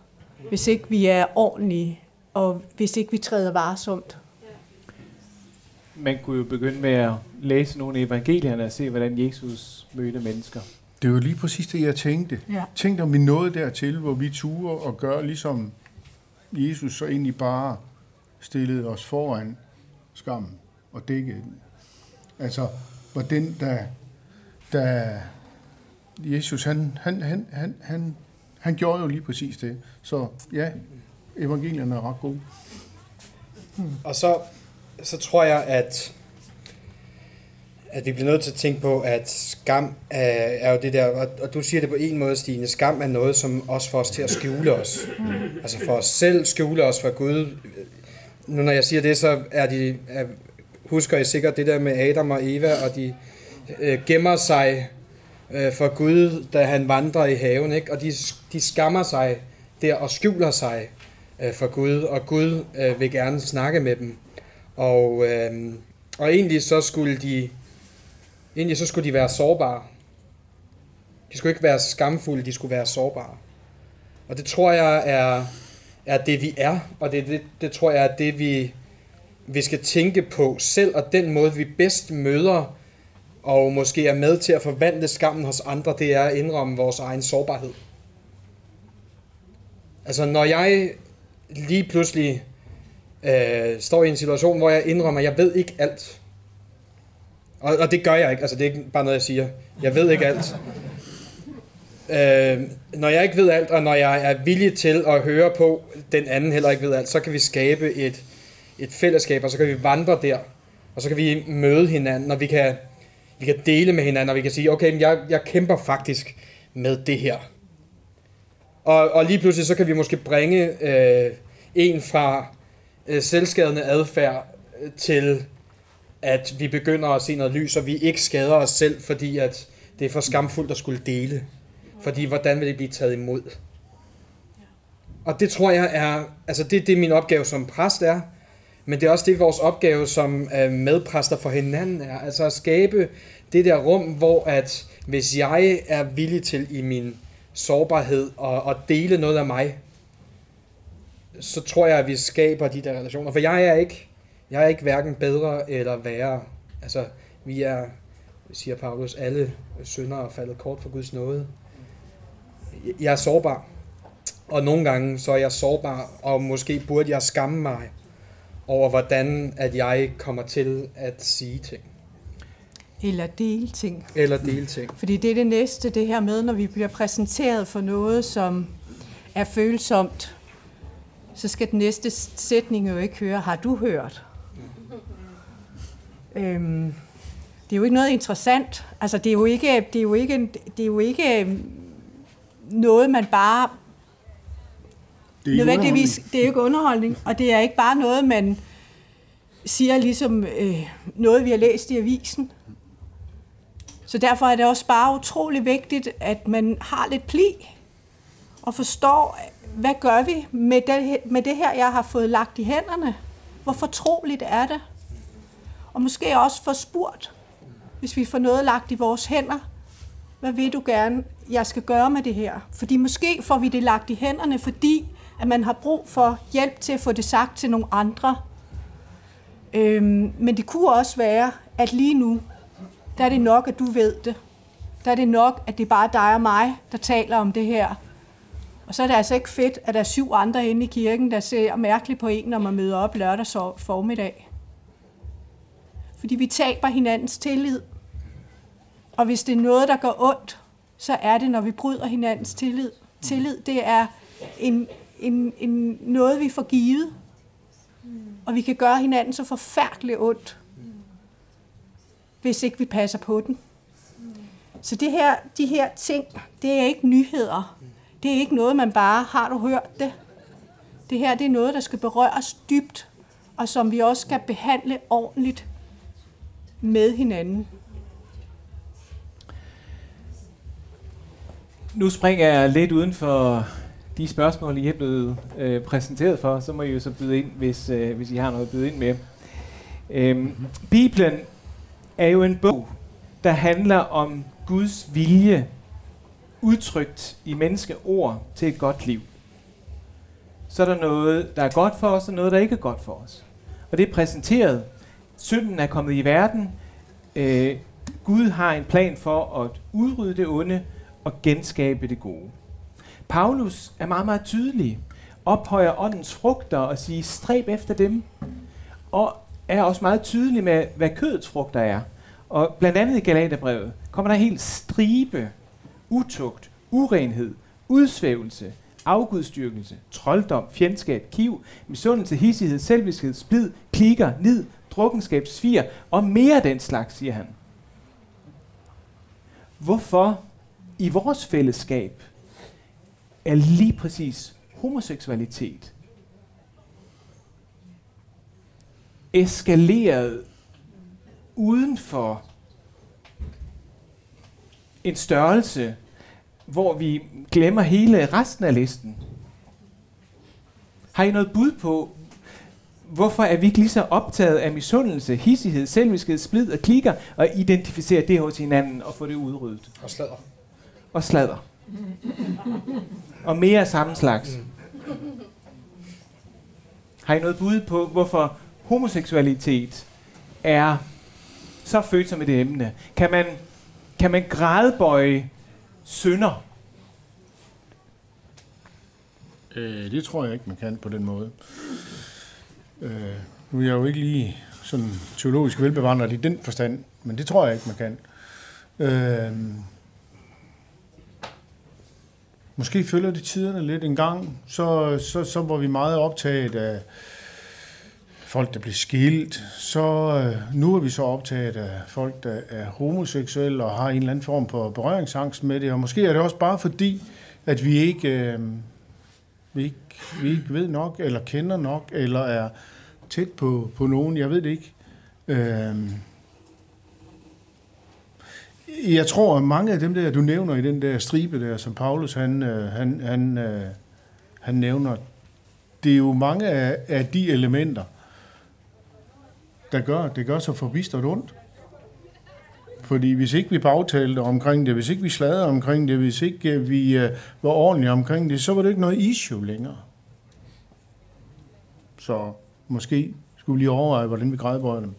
hvis ikke vi er ordentlige, og hvis ikke vi træder varsomt. Man kunne jo begynde med at læse nogle af evangelierne og se, hvordan Jesus mødte mennesker. Det var lige præcis det, jeg tænkte. Ja. Tænk om vi nåede dertil, hvor vi turer og gør ligesom Jesus så egentlig bare stillede os foran skammen og dækkede den. Altså, var den, der, der Jesus, han, han, han, han, han, han gjorde jo lige præcis det. Så ja, evangelierne er ret gode. Og så, så tror jeg, at, at vi bliver nødt til at tænke på, at skam er, er jo det der, og, og du siger det på en måde, Stine, skam er noget, som også får os til at skjule os. Altså for os selv skjule os for Gud. Nu når jeg siger det, så er de, er, husker I sikkert det der med Adam og Eva, og de øh, gemmer sig øh, for Gud, da han vandrer i haven, ikke? og de, de skammer sig der og skjuler sig øh, for Gud, og Gud øh, vil gerne snakke med dem. Og, øh, og egentlig så skulle de egentlig så skulle de være sårbare. De skulle ikke være skamfulde, de skulle være sårbare. Og det tror jeg er, er det, vi er, og det, det, det tror jeg er det, vi, vi skal tænke på selv, og den måde, vi bedst møder og måske er med til at forvandle skammen hos andre, det er at indrømme vores egen sårbarhed. Altså når jeg lige pludselig øh, står i en situation, hvor jeg indrømmer, at jeg ved ikke alt. Og, og det gør jeg ikke, altså det er ikke bare noget, jeg siger. Jeg ved ikke alt. Øh, når jeg ikke ved alt, og når jeg er villig til at høre på, den anden heller ikke ved alt, så kan vi skabe et, et fællesskab, og så kan vi vandre der, og så kan vi møde hinanden, og vi kan, vi kan dele med hinanden, og vi kan sige, okay, jeg, jeg kæmper faktisk med det her. Og, og lige pludselig så kan vi måske bringe øh, en fra øh, selvskadende adfærd øh, til, at vi begynder at se noget lys, og vi ikke skader os selv, fordi at det er for skamfuldt at skulle dele. Fordi hvordan vil det blive taget imod? Og det tror jeg er, altså det, det er min opgave som præst er, men det er også det, vores opgave som øh, medpræster for hinanden er. Altså at skabe det der rum, hvor at hvis jeg er villig til i min sårbarhed og, og dele noget af mig, så tror jeg, at vi skaber de der relationer. For jeg er ikke, jeg er ikke hverken bedre eller værre. Altså, vi er, siger Paulus, alle syndere er faldet kort for Guds nåde. Jeg er sårbar. Og nogle gange så er jeg sårbar, og måske burde jeg skamme mig over, hvordan at jeg kommer til at sige ting. Eller dele ting. Eller dele ting. Fordi det er det næste, det her med, når vi bliver præsenteret for noget, som er følsomt, så skal den næste sætning jo ikke høre, har du hørt? Øhm, det er jo ikke noget interessant. Altså, det er jo ikke, det er jo ikke, det er jo ikke øhm, noget, man bare Det er nødvendigvis, det er jo ikke underholdning, og det er ikke bare noget, man siger ligesom øh, noget, vi har læst i avisen. Så derfor er det også bare utrolig vigtigt, at man har lidt pli og forstår, hvad gør vi med det, med det her, jeg har fået lagt i hænderne? Hvor fortroligt er det? Og måske også få spurgt, hvis vi får noget lagt i vores hænder, hvad vil du gerne, jeg skal gøre med det her? Fordi måske får vi det lagt i hænderne, fordi at man har brug for hjælp til at få det sagt til nogle andre. Øhm, men det kunne også være, at lige nu, der er det nok, at du ved det. Der er det nok, at det er bare dig og mig, der taler om det her. Og så er det altså ikke fedt, at der er syv andre inde i kirken, der ser mærkeligt på en, når man møder op lørdag formiddag. Fordi vi taber hinandens tillid. Og hvis det er noget, der gør ondt, så er det, når vi bryder hinandens tillid. Tillid, det er en, en, en, noget, vi får givet. Og vi kan gøre hinanden så forfærdeligt ondt, hvis ikke vi passer på den. Så det her, de her ting, det er ikke nyheder. Det er ikke noget, man bare, har du hørt det? Det her, det er noget, der skal berøres dybt, og som vi også skal behandle ordentligt med hinanden. Nu springer jeg lidt uden for de spørgsmål, I er blevet øh, præsenteret for, så må I jo så byde ind, hvis, øh, hvis I har noget at byde ind med. Øhm, Bibelen er jo en bog, der handler om Guds vilje udtrykt i menneskeord til et godt liv. Så er der noget, der er godt for os, og noget, der ikke er godt for os. Og det er præsenteret. Synden er kommet i verden. Øh, Gud har en plan for at udrydde det onde og genskabe det gode. Paulus er meget, meget tydelig. Ophøjer åndens frugter og siger, stræb efter dem. Og er også meget tydelig med, hvad kødets frugter er. Og blandt andet i Galaterbrevet kommer der en helt stribe utugt, urenhed, udsvævelse, afgudstyrkelse, trolddom, fjendskab, kiv, misundelse, hissighed, selviskhed, splid, klikker, nid, drukkenskab, svir og mere den slags, siger han. Hvorfor i vores fællesskab er lige præcis homoseksualitet eskaleret uden for en størrelse, hvor vi glemmer hele resten af listen. Har I noget bud på, hvorfor er vi ikke lige så optaget af misundelse, hissighed, selviskhed, splid og klikker, og identificere det hos hinanden og få det udryddet? Og sladder. Og sladder. Og mere af samme slags. Har I noget bud på, hvorfor homoseksualitet er så følsom et emne? Kan man, kan man gradbøje synder? Øh, det tror jeg ikke, man kan på den måde. Øh, nu er jeg jo ikke lige sådan teologisk velbevandret i den forstand, men det tror jeg ikke, man kan. Øh, måske følger det tiderne lidt en gang, så, så, så var vi meget optaget af folk, der blev skilt. Så øh, nu er vi så optaget af folk, der er homoseksuelle og har en eller anden form for berøringsangst med det. Og måske er det også bare fordi, at vi ikke, øh, vi ikke, vi ikke ved nok, eller kender nok, eller er tæt på, på nogen. Jeg ved det ikke. Øh, jeg tror, at mange af dem der, du nævner i den der stribe der, som Paulus han, øh, han, han, øh, han nævner, det er jo mange af, af de elementer, der gør, det gør så forbistret ondt. Fordi hvis ikke vi bagtalte omkring det, hvis ikke vi sladrede omkring det, hvis ikke øh, vi uh, var ordentlige omkring det, så var det ikke noget issue længere. Så måske skulle vi lige overveje, hvordan vi grædebøjer dem.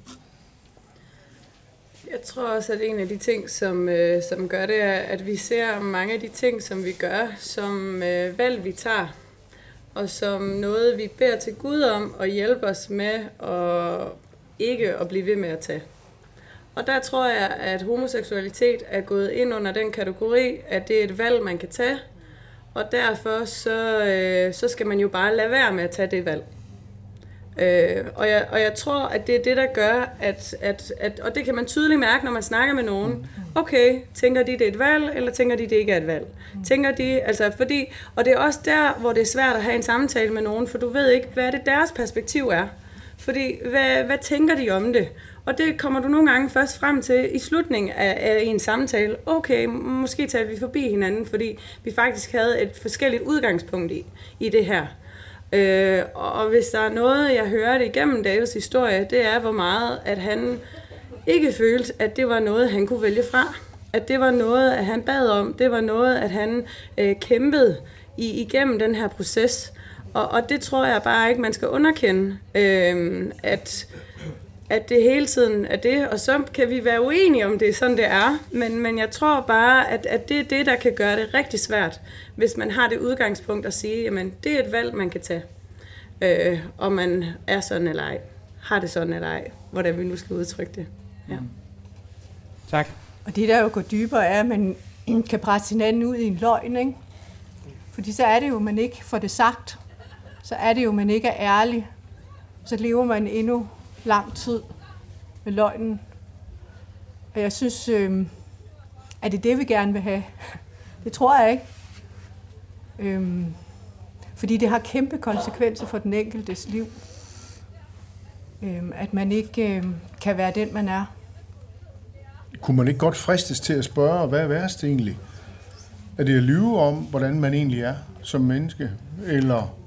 Jeg tror også, at en af de ting, som, øh, som gør det, er, at vi ser mange af de ting, som vi gør, som øh, valg, vi tager, og som noget, vi beder til Gud om at hjælpe os med at ikke at blive ved med at tage. Og der tror jeg, at homoseksualitet er gået ind under den kategori, at det er et valg, man kan tage, og derfor så, øh, så skal man jo bare lade være med at tage det valg. Øh, og, jeg, og jeg tror, at det er det, der gør, at, at, at, og det kan man tydeligt mærke, når man snakker med nogen. Okay, tænker de, det er et valg, eller tænker de, det ikke er et valg? Tænker de, altså fordi, og det er også der, hvor det er svært at have en samtale med nogen, for du ved ikke, hvad det deres perspektiv er. Fordi, hvad, hvad tænker de om det? Og det kommer du nogle gange først frem til i slutningen af, af en samtale. Okay, måske tager vi forbi hinanden, fordi vi faktisk havde et forskelligt udgangspunkt i, i det her. Øh, og hvis der er noget, jeg hørte igennem Davids historie, det er, hvor meget, at han ikke følte, at det var noget, han kunne vælge fra. At det var noget, at han bad om. Det var noget, at han øh, kæmpede i, igennem den her proces. Og, og det tror jeg bare ikke, man skal underkende. Øh, at, at det hele tiden er det, og så kan vi være uenige om det, sådan det er, men, men jeg tror bare, at, at det er det, der kan gøre det rigtig svært, hvis man har det udgangspunkt at sige, jamen det er et valg, man kan tage, øh, om man er sådan eller ej, har det sådan eller ej, hvordan vi nu skal udtrykke det. Ja. Tak. Og det, der jo går dybere, er, at man kan presse hinanden ud i en løgn, ikke? Fordi så er det jo, at man ikke får det sagt. Så er det jo, at man ikke er ærlig. Så lever man endnu lang tid med løgnen. Og jeg synes, øh, at det er det, vi gerne vil have. Det tror jeg ikke. Øh, fordi det har kæmpe konsekvenser for den enkeltes liv. Øh, at man ikke øh, kan være den, man er. Kunne man ikke godt fristes til at spørge, hvad er værst egentlig? Er det at lyve om, hvordan man egentlig er som menneske? Eller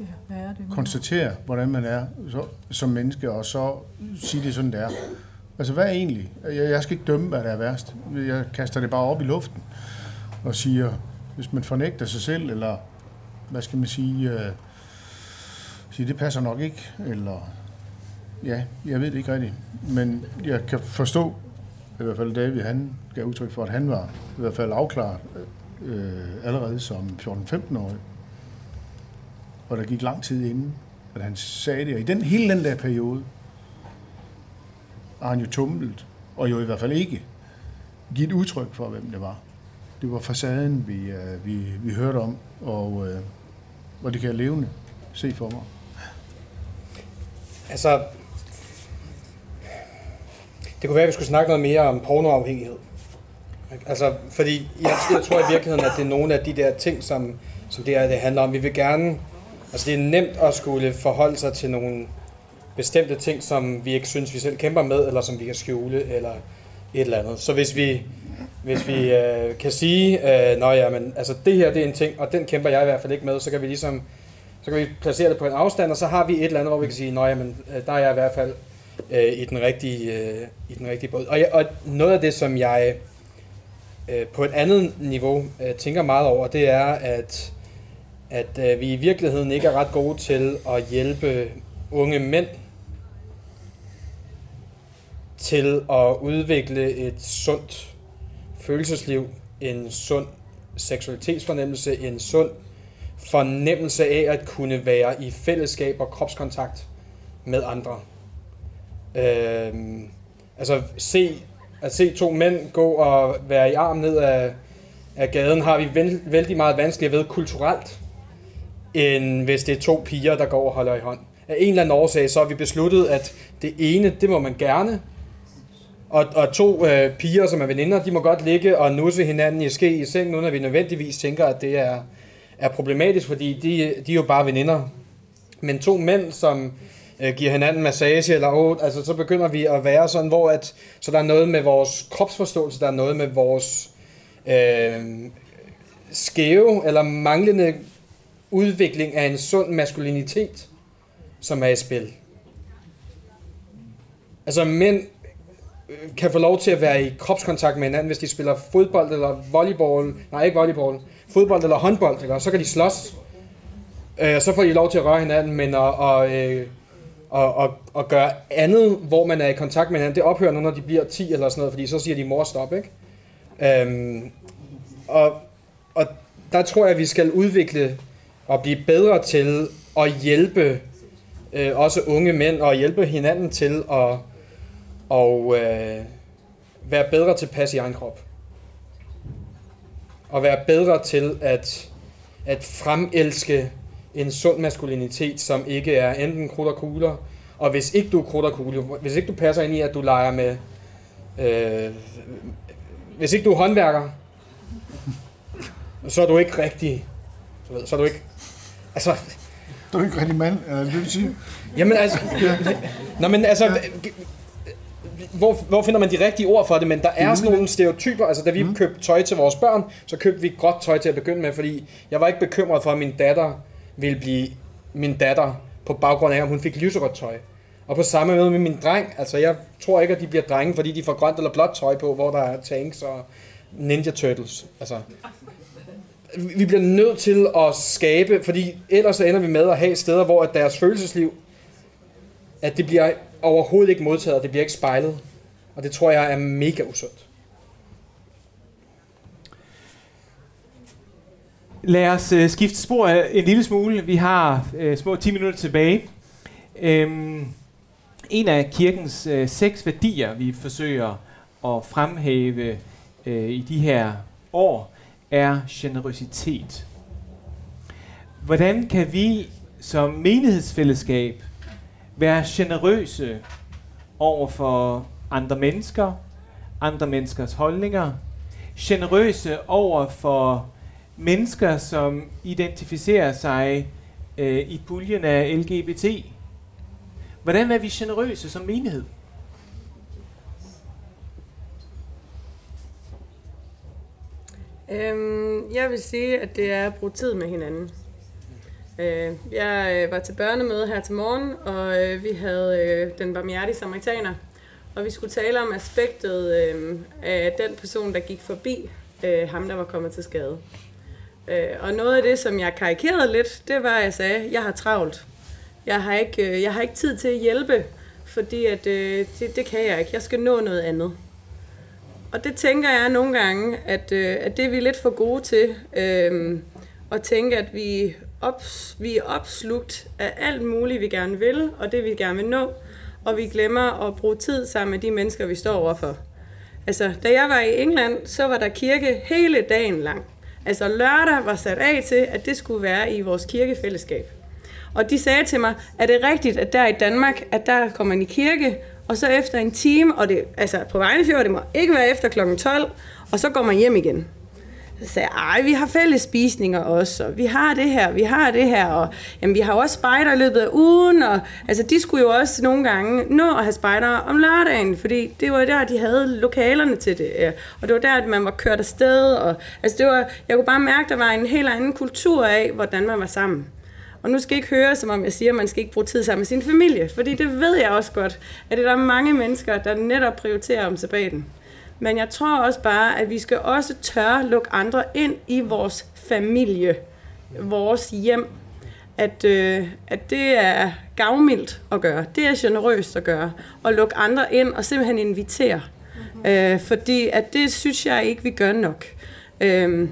Ja, er det? konstatere, hvordan man er så, som menneske, og så sige det sådan, det er. Altså, hvad er egentlig? Jeg, jeg skal ikke dømme, hvad der er værst. Jeg kaster det bare op i luften og siger, hvis man fornægter sig selv, eller hvad skal man sige, øh, sige det passer nok ikke, eller ja, jeg ved det ikke rigtigt. Men jeg kan forstå, i hvert fald David, han gav udtryk for, at han var i hvert fald afklaret øh, allerede som 14-15-årig. Og der gik lang tid inden, at han sagde det. Og i den, hele den der periode har han jo tumlet, og jo i hvert fald ikke givet udtryk for, hvem det var. Det var facaden, vi, øh, vi, vi hørte om, og, øh, og det kan jeg levende se for mig. Altså, det kunne være, at vi skulle snakke noget mere om pornoafhængighed. Altså, fordi jeg, jeg tror i virkeligheden, at det er nogle af de der ting, som, som det er, det handler om. Vi vil gerne, altså det er nemt at skulle forholde sig til nogle bestemte ting, som vi ikke synes, vi selv kæmper med, eller som vi kan skjule, eller et eller andet. Så hvis vi, hvis vi øh, kan sige, øh, nå ja, men altså det her det er en ting, og den kæmper jeg i hvert fald ikke med, så kan vi ligesom, så kan vi placere det på en afstand, og så har vi et eller andet, hvor vi kan sige, nå ja, men øh, der er jeg i hvert fald øh, i den rigtige, øh, i den rigtige båd. Og, jeg, og noget af det, som jeg øh, på et andet niveau øh, tænker meget over, det er, at, at øh, vi i virkeligheden ikke er ret gode til at hjælpe unge mænd til at udvikle et sundt følelsesliv, en sund seksualitetsfornemmelse, en sund fornemmelse af at kunne være i fællesskab og kropskontakt med andre. Øhm, altså se, at se to mænd gå og være i arm ned af, af gaden, har vi vældig meget vanskeligt ved kulturelt, end hvis det er to piger, der går og holder i hånd. Af en eller anden årsag, så har vi besluttet, at det ene, det må man gerne, og, og to øh, piger, som er veninder, de må godt ligge og nusse hinanden i ske i sengen, uden at vi nødvendigvis tænker, at det er, er problematisk, fordi de, de er jo bare veninder. Men to mænd, som øh, giver hinanden massage, eller åh, altså så begynder vi at være sådan, hvor at, så der er noget med vores kropsforståelse, der er noget med vores øh, skæve eller manglende udvikling af en sund maskulinitet, som er i spil. Altså mænd øh, kan få lov til at være i kropskontakt med hinanden, hvis de spiller fodbold eller volleyball, nej ikke volleyball, fodbold eller håndbold, eller så kan de slås. Øh, så får de lov til at røre hinanden, men at, og, øh, og, og, og gøre andet, hvor man er i kontakt med hinanden, det ophører nu, når de bliver 10 eller sådan noget, fordi så siger de mor stop, ikke? Øhm, og, og der tror jeg, at vi skal udvikle og blive bedre til at hjælpe øh, også unge mænd og hjælpe hinanden til at og, øh, være bedre til pas i egen krop. Og være bedre til at, at fremelske en sund maskulinitet, som ikke er enten krudt og kugler, og hvis ikke du er krudt og kugler, hvis ikke du passer ind i, at du leger med, øh, hvis ikke du er håndværker, så er du ikke rigtig, så, ved, så er du ikke, altså... Du er ikke rigtig mand, eller det vil sige? Jamen altså, ja. Nå, men altså, hvor, hvor finder man de rigtige ord for det, men der er sådan nogle stereotyper, altså da vi mm. købte tøj til vores børn, så købte vi gråt tøj til at begynde med, fordi jeg var ikke bekymret for, at min datter ville blive min datter på baggrund af, om hun fik lyserødt tøj. Og på samme måde med min dreng, altså jeg tror ikke, at de bliver drenge, fordi de får grønt eller blåt tøj på, hvor der er tanks og Ninja Turtles. Altså, vi bliver nødt til at skabe, fordi ellers så ender vi med at have steder, hvor at deres følelsesliv, at det bliver overhovedet ikke modtaget, og det bliver ikke spejlet. Og det tror jeg er mega usundt. Lad os øh, skifte spor en lille smule. Vi har øh, små 10 minutter tilbage. Øhm, en af kirkens øh, seks værdier, vi forsøger at fremhæve øh, i de her år, er generøsitet. Hvordan kan vi som menighedsfællesskab være generøse over for andre mennesker, andre menneskers holdninger, generøse over for mennesker, som identificerer sig øh, i puljen af LGBT. Hvordan er vi generøse som menighed? Øhm, jeg vil sige, at det er at bruge tid med hinanden. Øh, jeg øh, var til børnemøde her til morgen, og øh, vi havde øh, den barmhjertige samaritaner. Og vi skulle tale om aspektet øh, af den person, der gik forbi øh, ham, der var kommet til skade. Øh, og noget af det, som jeg karikerede lidt, det var, at jeg sagde, jeg har travlt. Jeg har ikke, øh, jeg har ikke tid til at hjælpe, fordi at, øh, det, det kan jeg ikke. Jeg skal nå noget andet. Og det tænker jeg nogle gange, at, øh, at det er vi lidt for gode til. Øh, at tænke, at vi, ops, vi er opslugt af alt muligt, vi gerne vil, og det vi gerne vil nå. Og vi glemmer at bruge tid sammen med de mennesker, vi står overfor. Altså, da jeg var i England, så var der kirke hele dagen lang. Altså lørdag var sat af til, at det skulle være i vores kirkefællesskab. Og de sagde til mig, er det rigtigt, at der i Danmark, at der kommer man i kirke, og så efter en time, og det, altså på Vejlefjord, det må ikke være efter kl. 12, og så går man hjem igen. Så sagde jeg, ej, vi har fælles spisninger også, og vi har det her, vi har det her, og jamen, vi har også spejder i løbet af ugen, og altså, de skulle jo også nogle gange nå at have spejder om lørdagen, fordi det var der, de havde lokalerne til det, øh, og det var der, at man var kørt afsted, og altså, det var, jeg kunne bare mærke, der var en helt anden kultur af, hvordan man var sammen. Og nu skal I ikke høre, som om jeg siger, at man skal ikke bruge tid sammen med sin familie, fordi det ved jeg også godt, at der er mange mennesker, der netop prioriterer om sabbaten. Men jeg tror også bare, at vi skal også tørre lukke andre ind i vores familie, vores hjem. At, øh, at det er gavmildt at gøre. Det er generøst at gøre. At lukke andre ind og simpelthen invitere. Mm-hmm. Øh, fordi at det synes jeg ikke, vi gør nok. Øh,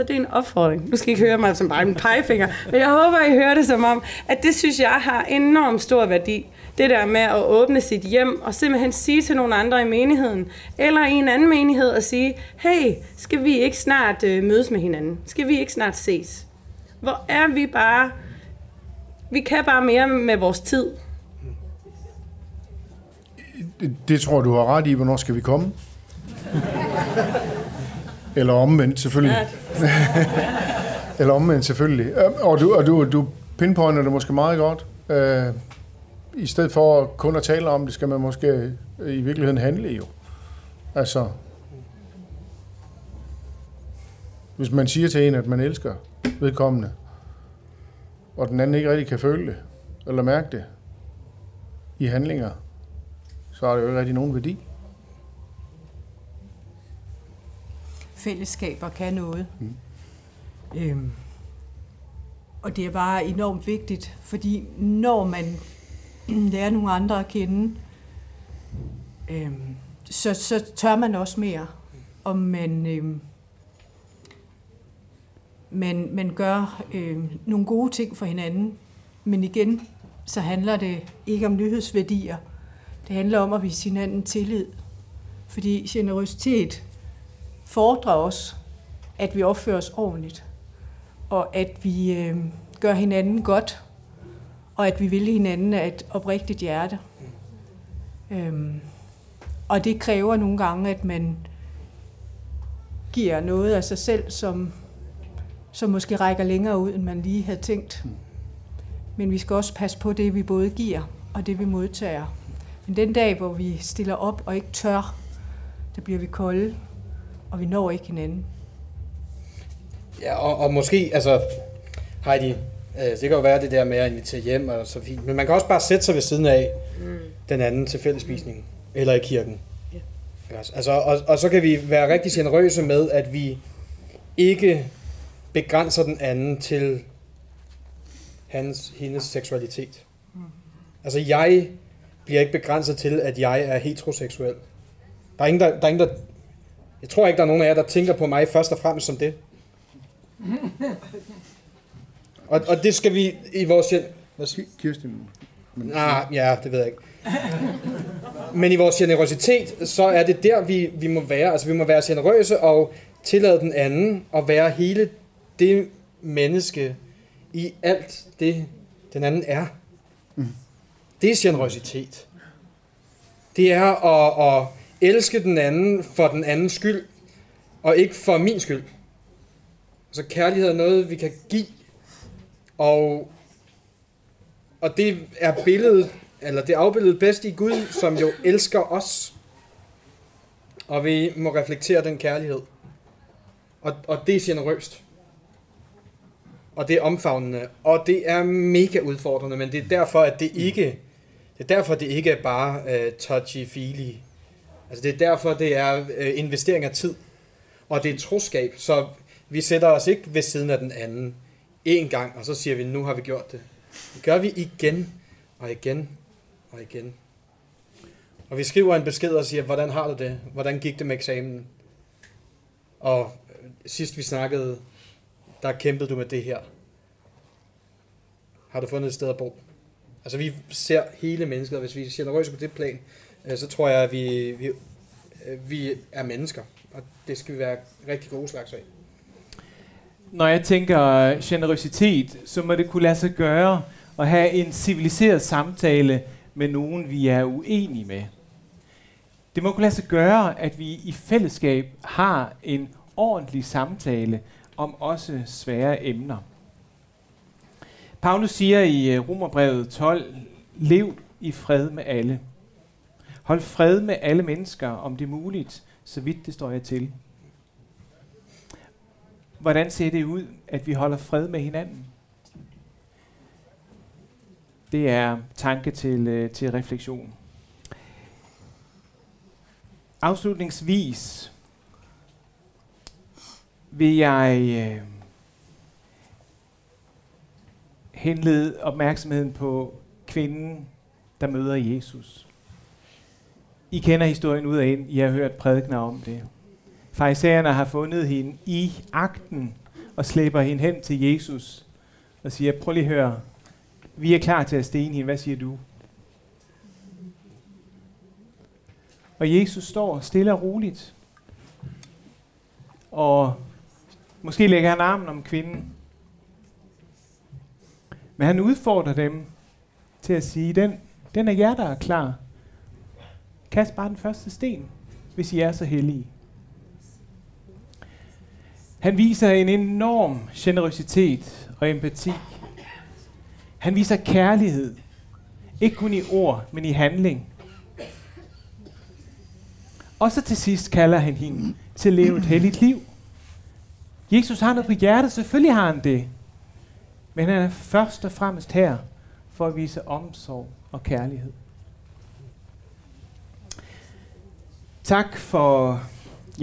så det er en opfordring. Nu skal I ikke høre mig som bare en pegefinger, men jeg håber, I hører det som om, at det synes jeg har enormt stor værdi. Det der med at åbne sit hjem og simpelthen sige til nogle andre i menigheden, eller i en anden menighed og sige, hey, skal vi ikke snart øh, mødes med hinanden? Skal vi ikke snart ses? Hvor er vi bare... Vi kan bare mere med vores tid. Det, det tror du har ret i. Hvornår skal vi komme? Eller omvendt, selvfølgelig. Eller omvendt, selvfølgelig. Og du, og du, du pinpointer det måske meget godt. Uh, I stedet for kun at tale om det, skal man måske i virkeligheden handle jo. Altså, hvis man siger til en, at man elsker vedkommende, og den anden ikke rigtig kan føle det, eller mærke det i handlinger, så er det jo ikke rigtig nogen værdi. Fællesskaber kan noget. Mm. Øhm, og det er bare enormt vigtigt, fordi når man lærer nogle andre at kende, øh, så, så tør man også mere, og man, øh, man, man gør øh, nogle gode ting for hinanden. Men igen, så handler det ikke om nyhedsværdier. Det handler om at vise hinanden tillid. Fordi generøsitet fordrer os, at vi opfører os ordentligt, og at vi øh, gør hinanden godt, og at vi vil hinanden af et oprigtigt hjerte. Øhm, og det kræver nogle gange, at man giver noget af sig selv, som, som måske rækker længere ud, end man lige havde tænkt. Men vi skal også passe på det, vi både giver og det, vi modtager. Men den dag, hvor vi stiller op og ikke tør, der bliver vi kolde, og vi når ikke hinanden. Ja, og, og måske, altså, Heidi, øh, det kan jo være det der med at invitere hjem og så fint, men man kan også bare sætte sig ved siden af mm. den anden til fællesspisning, mm. eller i kirken. Yeah. Altså, og, og så kan vi være rigtig generøse med, at vi ikke begrænser den anden til hans, hendes seksualitet. Mm. Altså, jeg bliver ikke begrænset til, at jeg er heteroseksuel. Der er ingen, der, der, er ingen, der jeg tror ikke, der er nogen af jer, der tænker på mig først og fremmest som det. Og, og det skal vi i vores... Hvad? Kirsten. Nej, ja, det ved jeg ikke. Men i vores generøsitet, så er det der, vi, vi må være. Altså, vi må være generøse og tillade den anden at være hele det menneske i alt det, den anden er. Mm. Det er generøsitet. Det er at, at elske den anden for den andens skyld, og ikke for min skyld. Så kærlighed er noget, vi kan give, og, og det er billedet, eller det er afbilledet bedst i Gud, som jo elsker os. Og vi må reflektere den kærlighed. Og, og det er generøst. Og det er omfavnende. Og det er mega udfordrende, men det er derfor, at det ikke, det er derfor, det ikke er bare uh, touchy-feely. Altså det er derfor, det er øh, investering af tid. Og det er troskab, så vi sætter os ikke ved siden af den anden en gang, og så siger vi, nu har vi gjort det. Det gør vi igen og igen og igen. Og vi skriver en besked og siger, hvordan har du det? Hvordan gik det med eksamen? Og øh, sidst vi snakkede, der kæmpede du med det her. Har du fundet et sted at bo? Altså vi ser hele mennesket, og hvis vi er generøse på det plan, Øh, så tror jeg, at vi, vi, øh, vi er mennesker. Og det skal vi være rigtig gode slags af når jeg tænker generøsitet, så må det kunne lade sig gøre at have en civiliseret samtale med nogen, vi er uenige med. Det må kunne lade sig gøre, at vi i fællesskab har en ordentlig samtale om også svære emner. Paulus siger i øh, Romerbrevet 12, lev i fred med alle. Hold fred med alle mennesker, om det er muligt, så vidt det står jeg til. Hvordan ser det ud, at vi holder fred med hinanden? Det er tanke til, øh, til refleksion. Afslutningsvis vil jeg øh, henlede opmærksomheden på kvinden, der møder Jesus. I kender historien ud af ind. I har hørt prædikner om det. Farisæerne har fundet hende i akten og slæber hende hen til Jesus og siger, prøv lige at høre, vi er klar til at stene hende, hvad siger du? Og Jesus står stille og roligt, og måske lægger han armen om kvinden, men han udfordrer dem til at sige, den, den er jer, der er klar. Kast bare den første sten, hvis I er så heldige. Han viser en enorm generøsitet og empati. Han viser kærlighed. Ikke kun i ord, men i handling. Og så til sidst kalder han hende til at leve et helligt liv. Jesus har noget på hjertet, selvfølgelig har han det. Men han er først og fremmest her for at vise omsorg og kærlighed. Tak for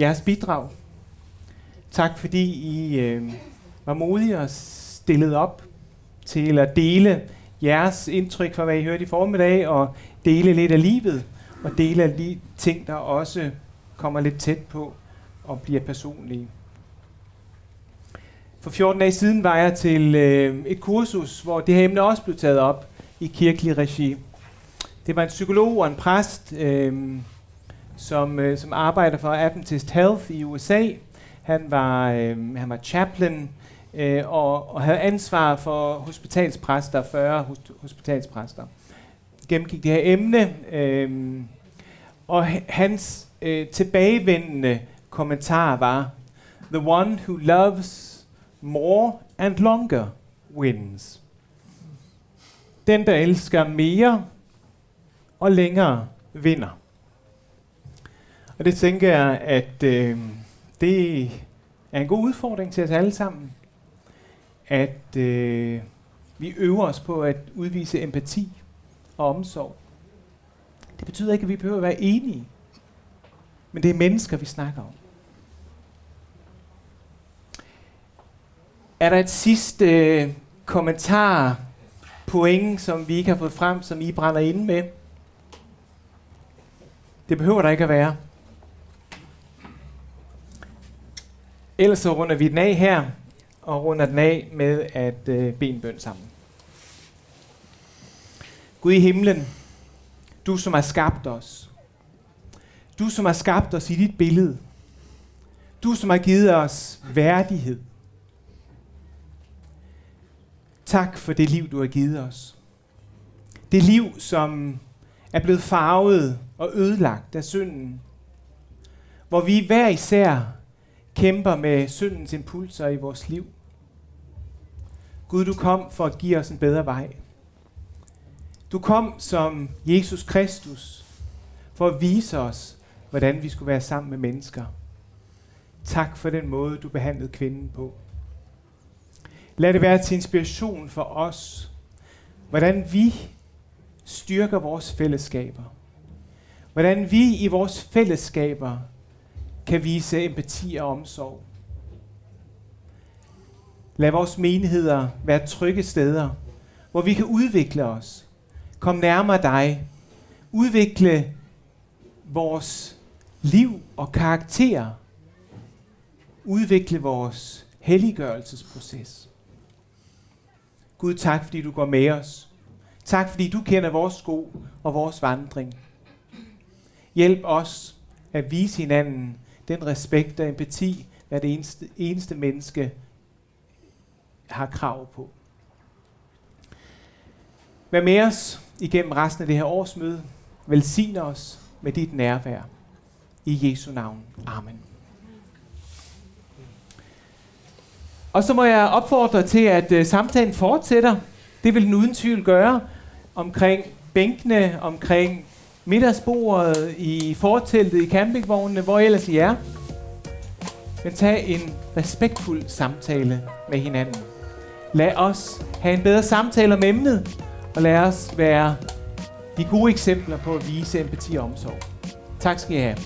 jeres bidrag. Tak fordi I øh, var modige og stillede op til at dele jeres indtryk fra, hvad I hørte i formiddag, og dele lidt af livet, og dele af de ting, der også kommer lidt tæt på og bliver personlige. For 14 dage siden var jeg til øh, et kursus, hvor det her emne også blev taget op i kirkelig regi. Det var en psykolog og en præst, øh, som, øh, som arbejder for Adventist Health i USA. Han var, øh, han var chaplain øh, og, og havde ansvar for hospitalspræster, 40 hospitalspræster. Gennemgik det her emne, øh, og hans øh, tilbagevendende kommentar var, The one who loves more and longer wins. Den, der elsker mere og længere, vinder. Og det tænker jeg, at øh, det er en god udfordring til os alle sammen, at øh, vi øver os på at udvise empati og omsorg. Det betyder ikke, at vi behøver at være enige, men det er mennesker, vi snakker om. Er der et sidste øh, kommentar, point, som vi ikke har fået frem, som I brænder ind med? Det behøver der ikke at være. Ellers så runder vi den af her, og runder den af med at øh, bede en bøn sammen. Gud i himlen, du som har skabt os. Du som har skabt os i dit billede. Du som har givet os værdighed. Tak for det liv, du har givet os. Det liv, som er blevet farvet og ødelagt af synden. Hvor vi hver især kæmper med syndens impulser i vores liv. Gud, du kom for at give os en bedre vej. Du kom som Jesus Kristus for at vise os, hvordan vi skulle være sammen med mennesker. Tak for den måde, du behandlede kvinden på. Lad det være til inspiration for os, hvordan vi styrker vores fællesskaber. Hvordan vi i vores fællesskaber kan vise empati og omsorg. Lad vores menigheder være trygge steder, hvor vi kan udvikle os, Kom nærmere dig, udvikle vores liv og karakter, udvikle vores helliggørelsesproces. Gud, tak fordi du går med os. Tak fordi du kender vores sko og vores vandring. Hjælp os at vise hinanden den respekt og empati, hvad det eneste, eneste menneske har krav på. Vær med os igennem resten af det her årsmøde. Velsign os med dit nærvær. I Jesu navn. Amen. Og så må jeg opfordre til, at uh, samtalen fortsætter. Det vil den uden tvivl gøre omkring bænkene, omkring middagsbordet, i forteltet, i campingvognene, hvor ellers I er. Men tag en respektfuld samtale med hinanden. Lad os have en bedre samtale om emnet, og lad os være de gode eksempler på at vise empati og omsorg. Tak skal I have.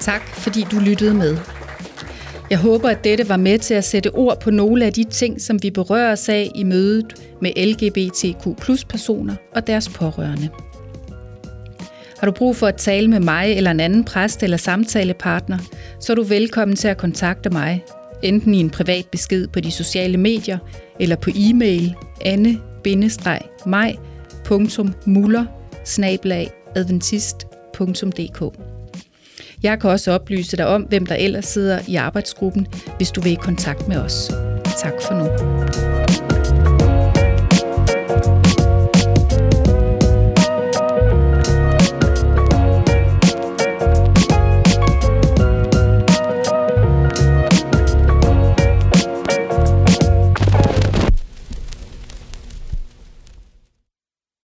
Tak fordi du lyttede med. Jeg håber, at dette var med til at sætte ord på nogle af de ting, som vi berører os af i mødet med LGBTQ personer og deres pårørende. Har du brug for at tale med mig eller en anden præst eller samtalepartner, så er du velkommen til at kontakte mig, enten i en privat besked på de sociale medier eller på e-mail anne-mig.muller adventist.dk. Jeg kan også oplyse dig om, hvem der ellers sidder i arbejdsgruppen, hvis du vil i kontakt med os. Tak for nu.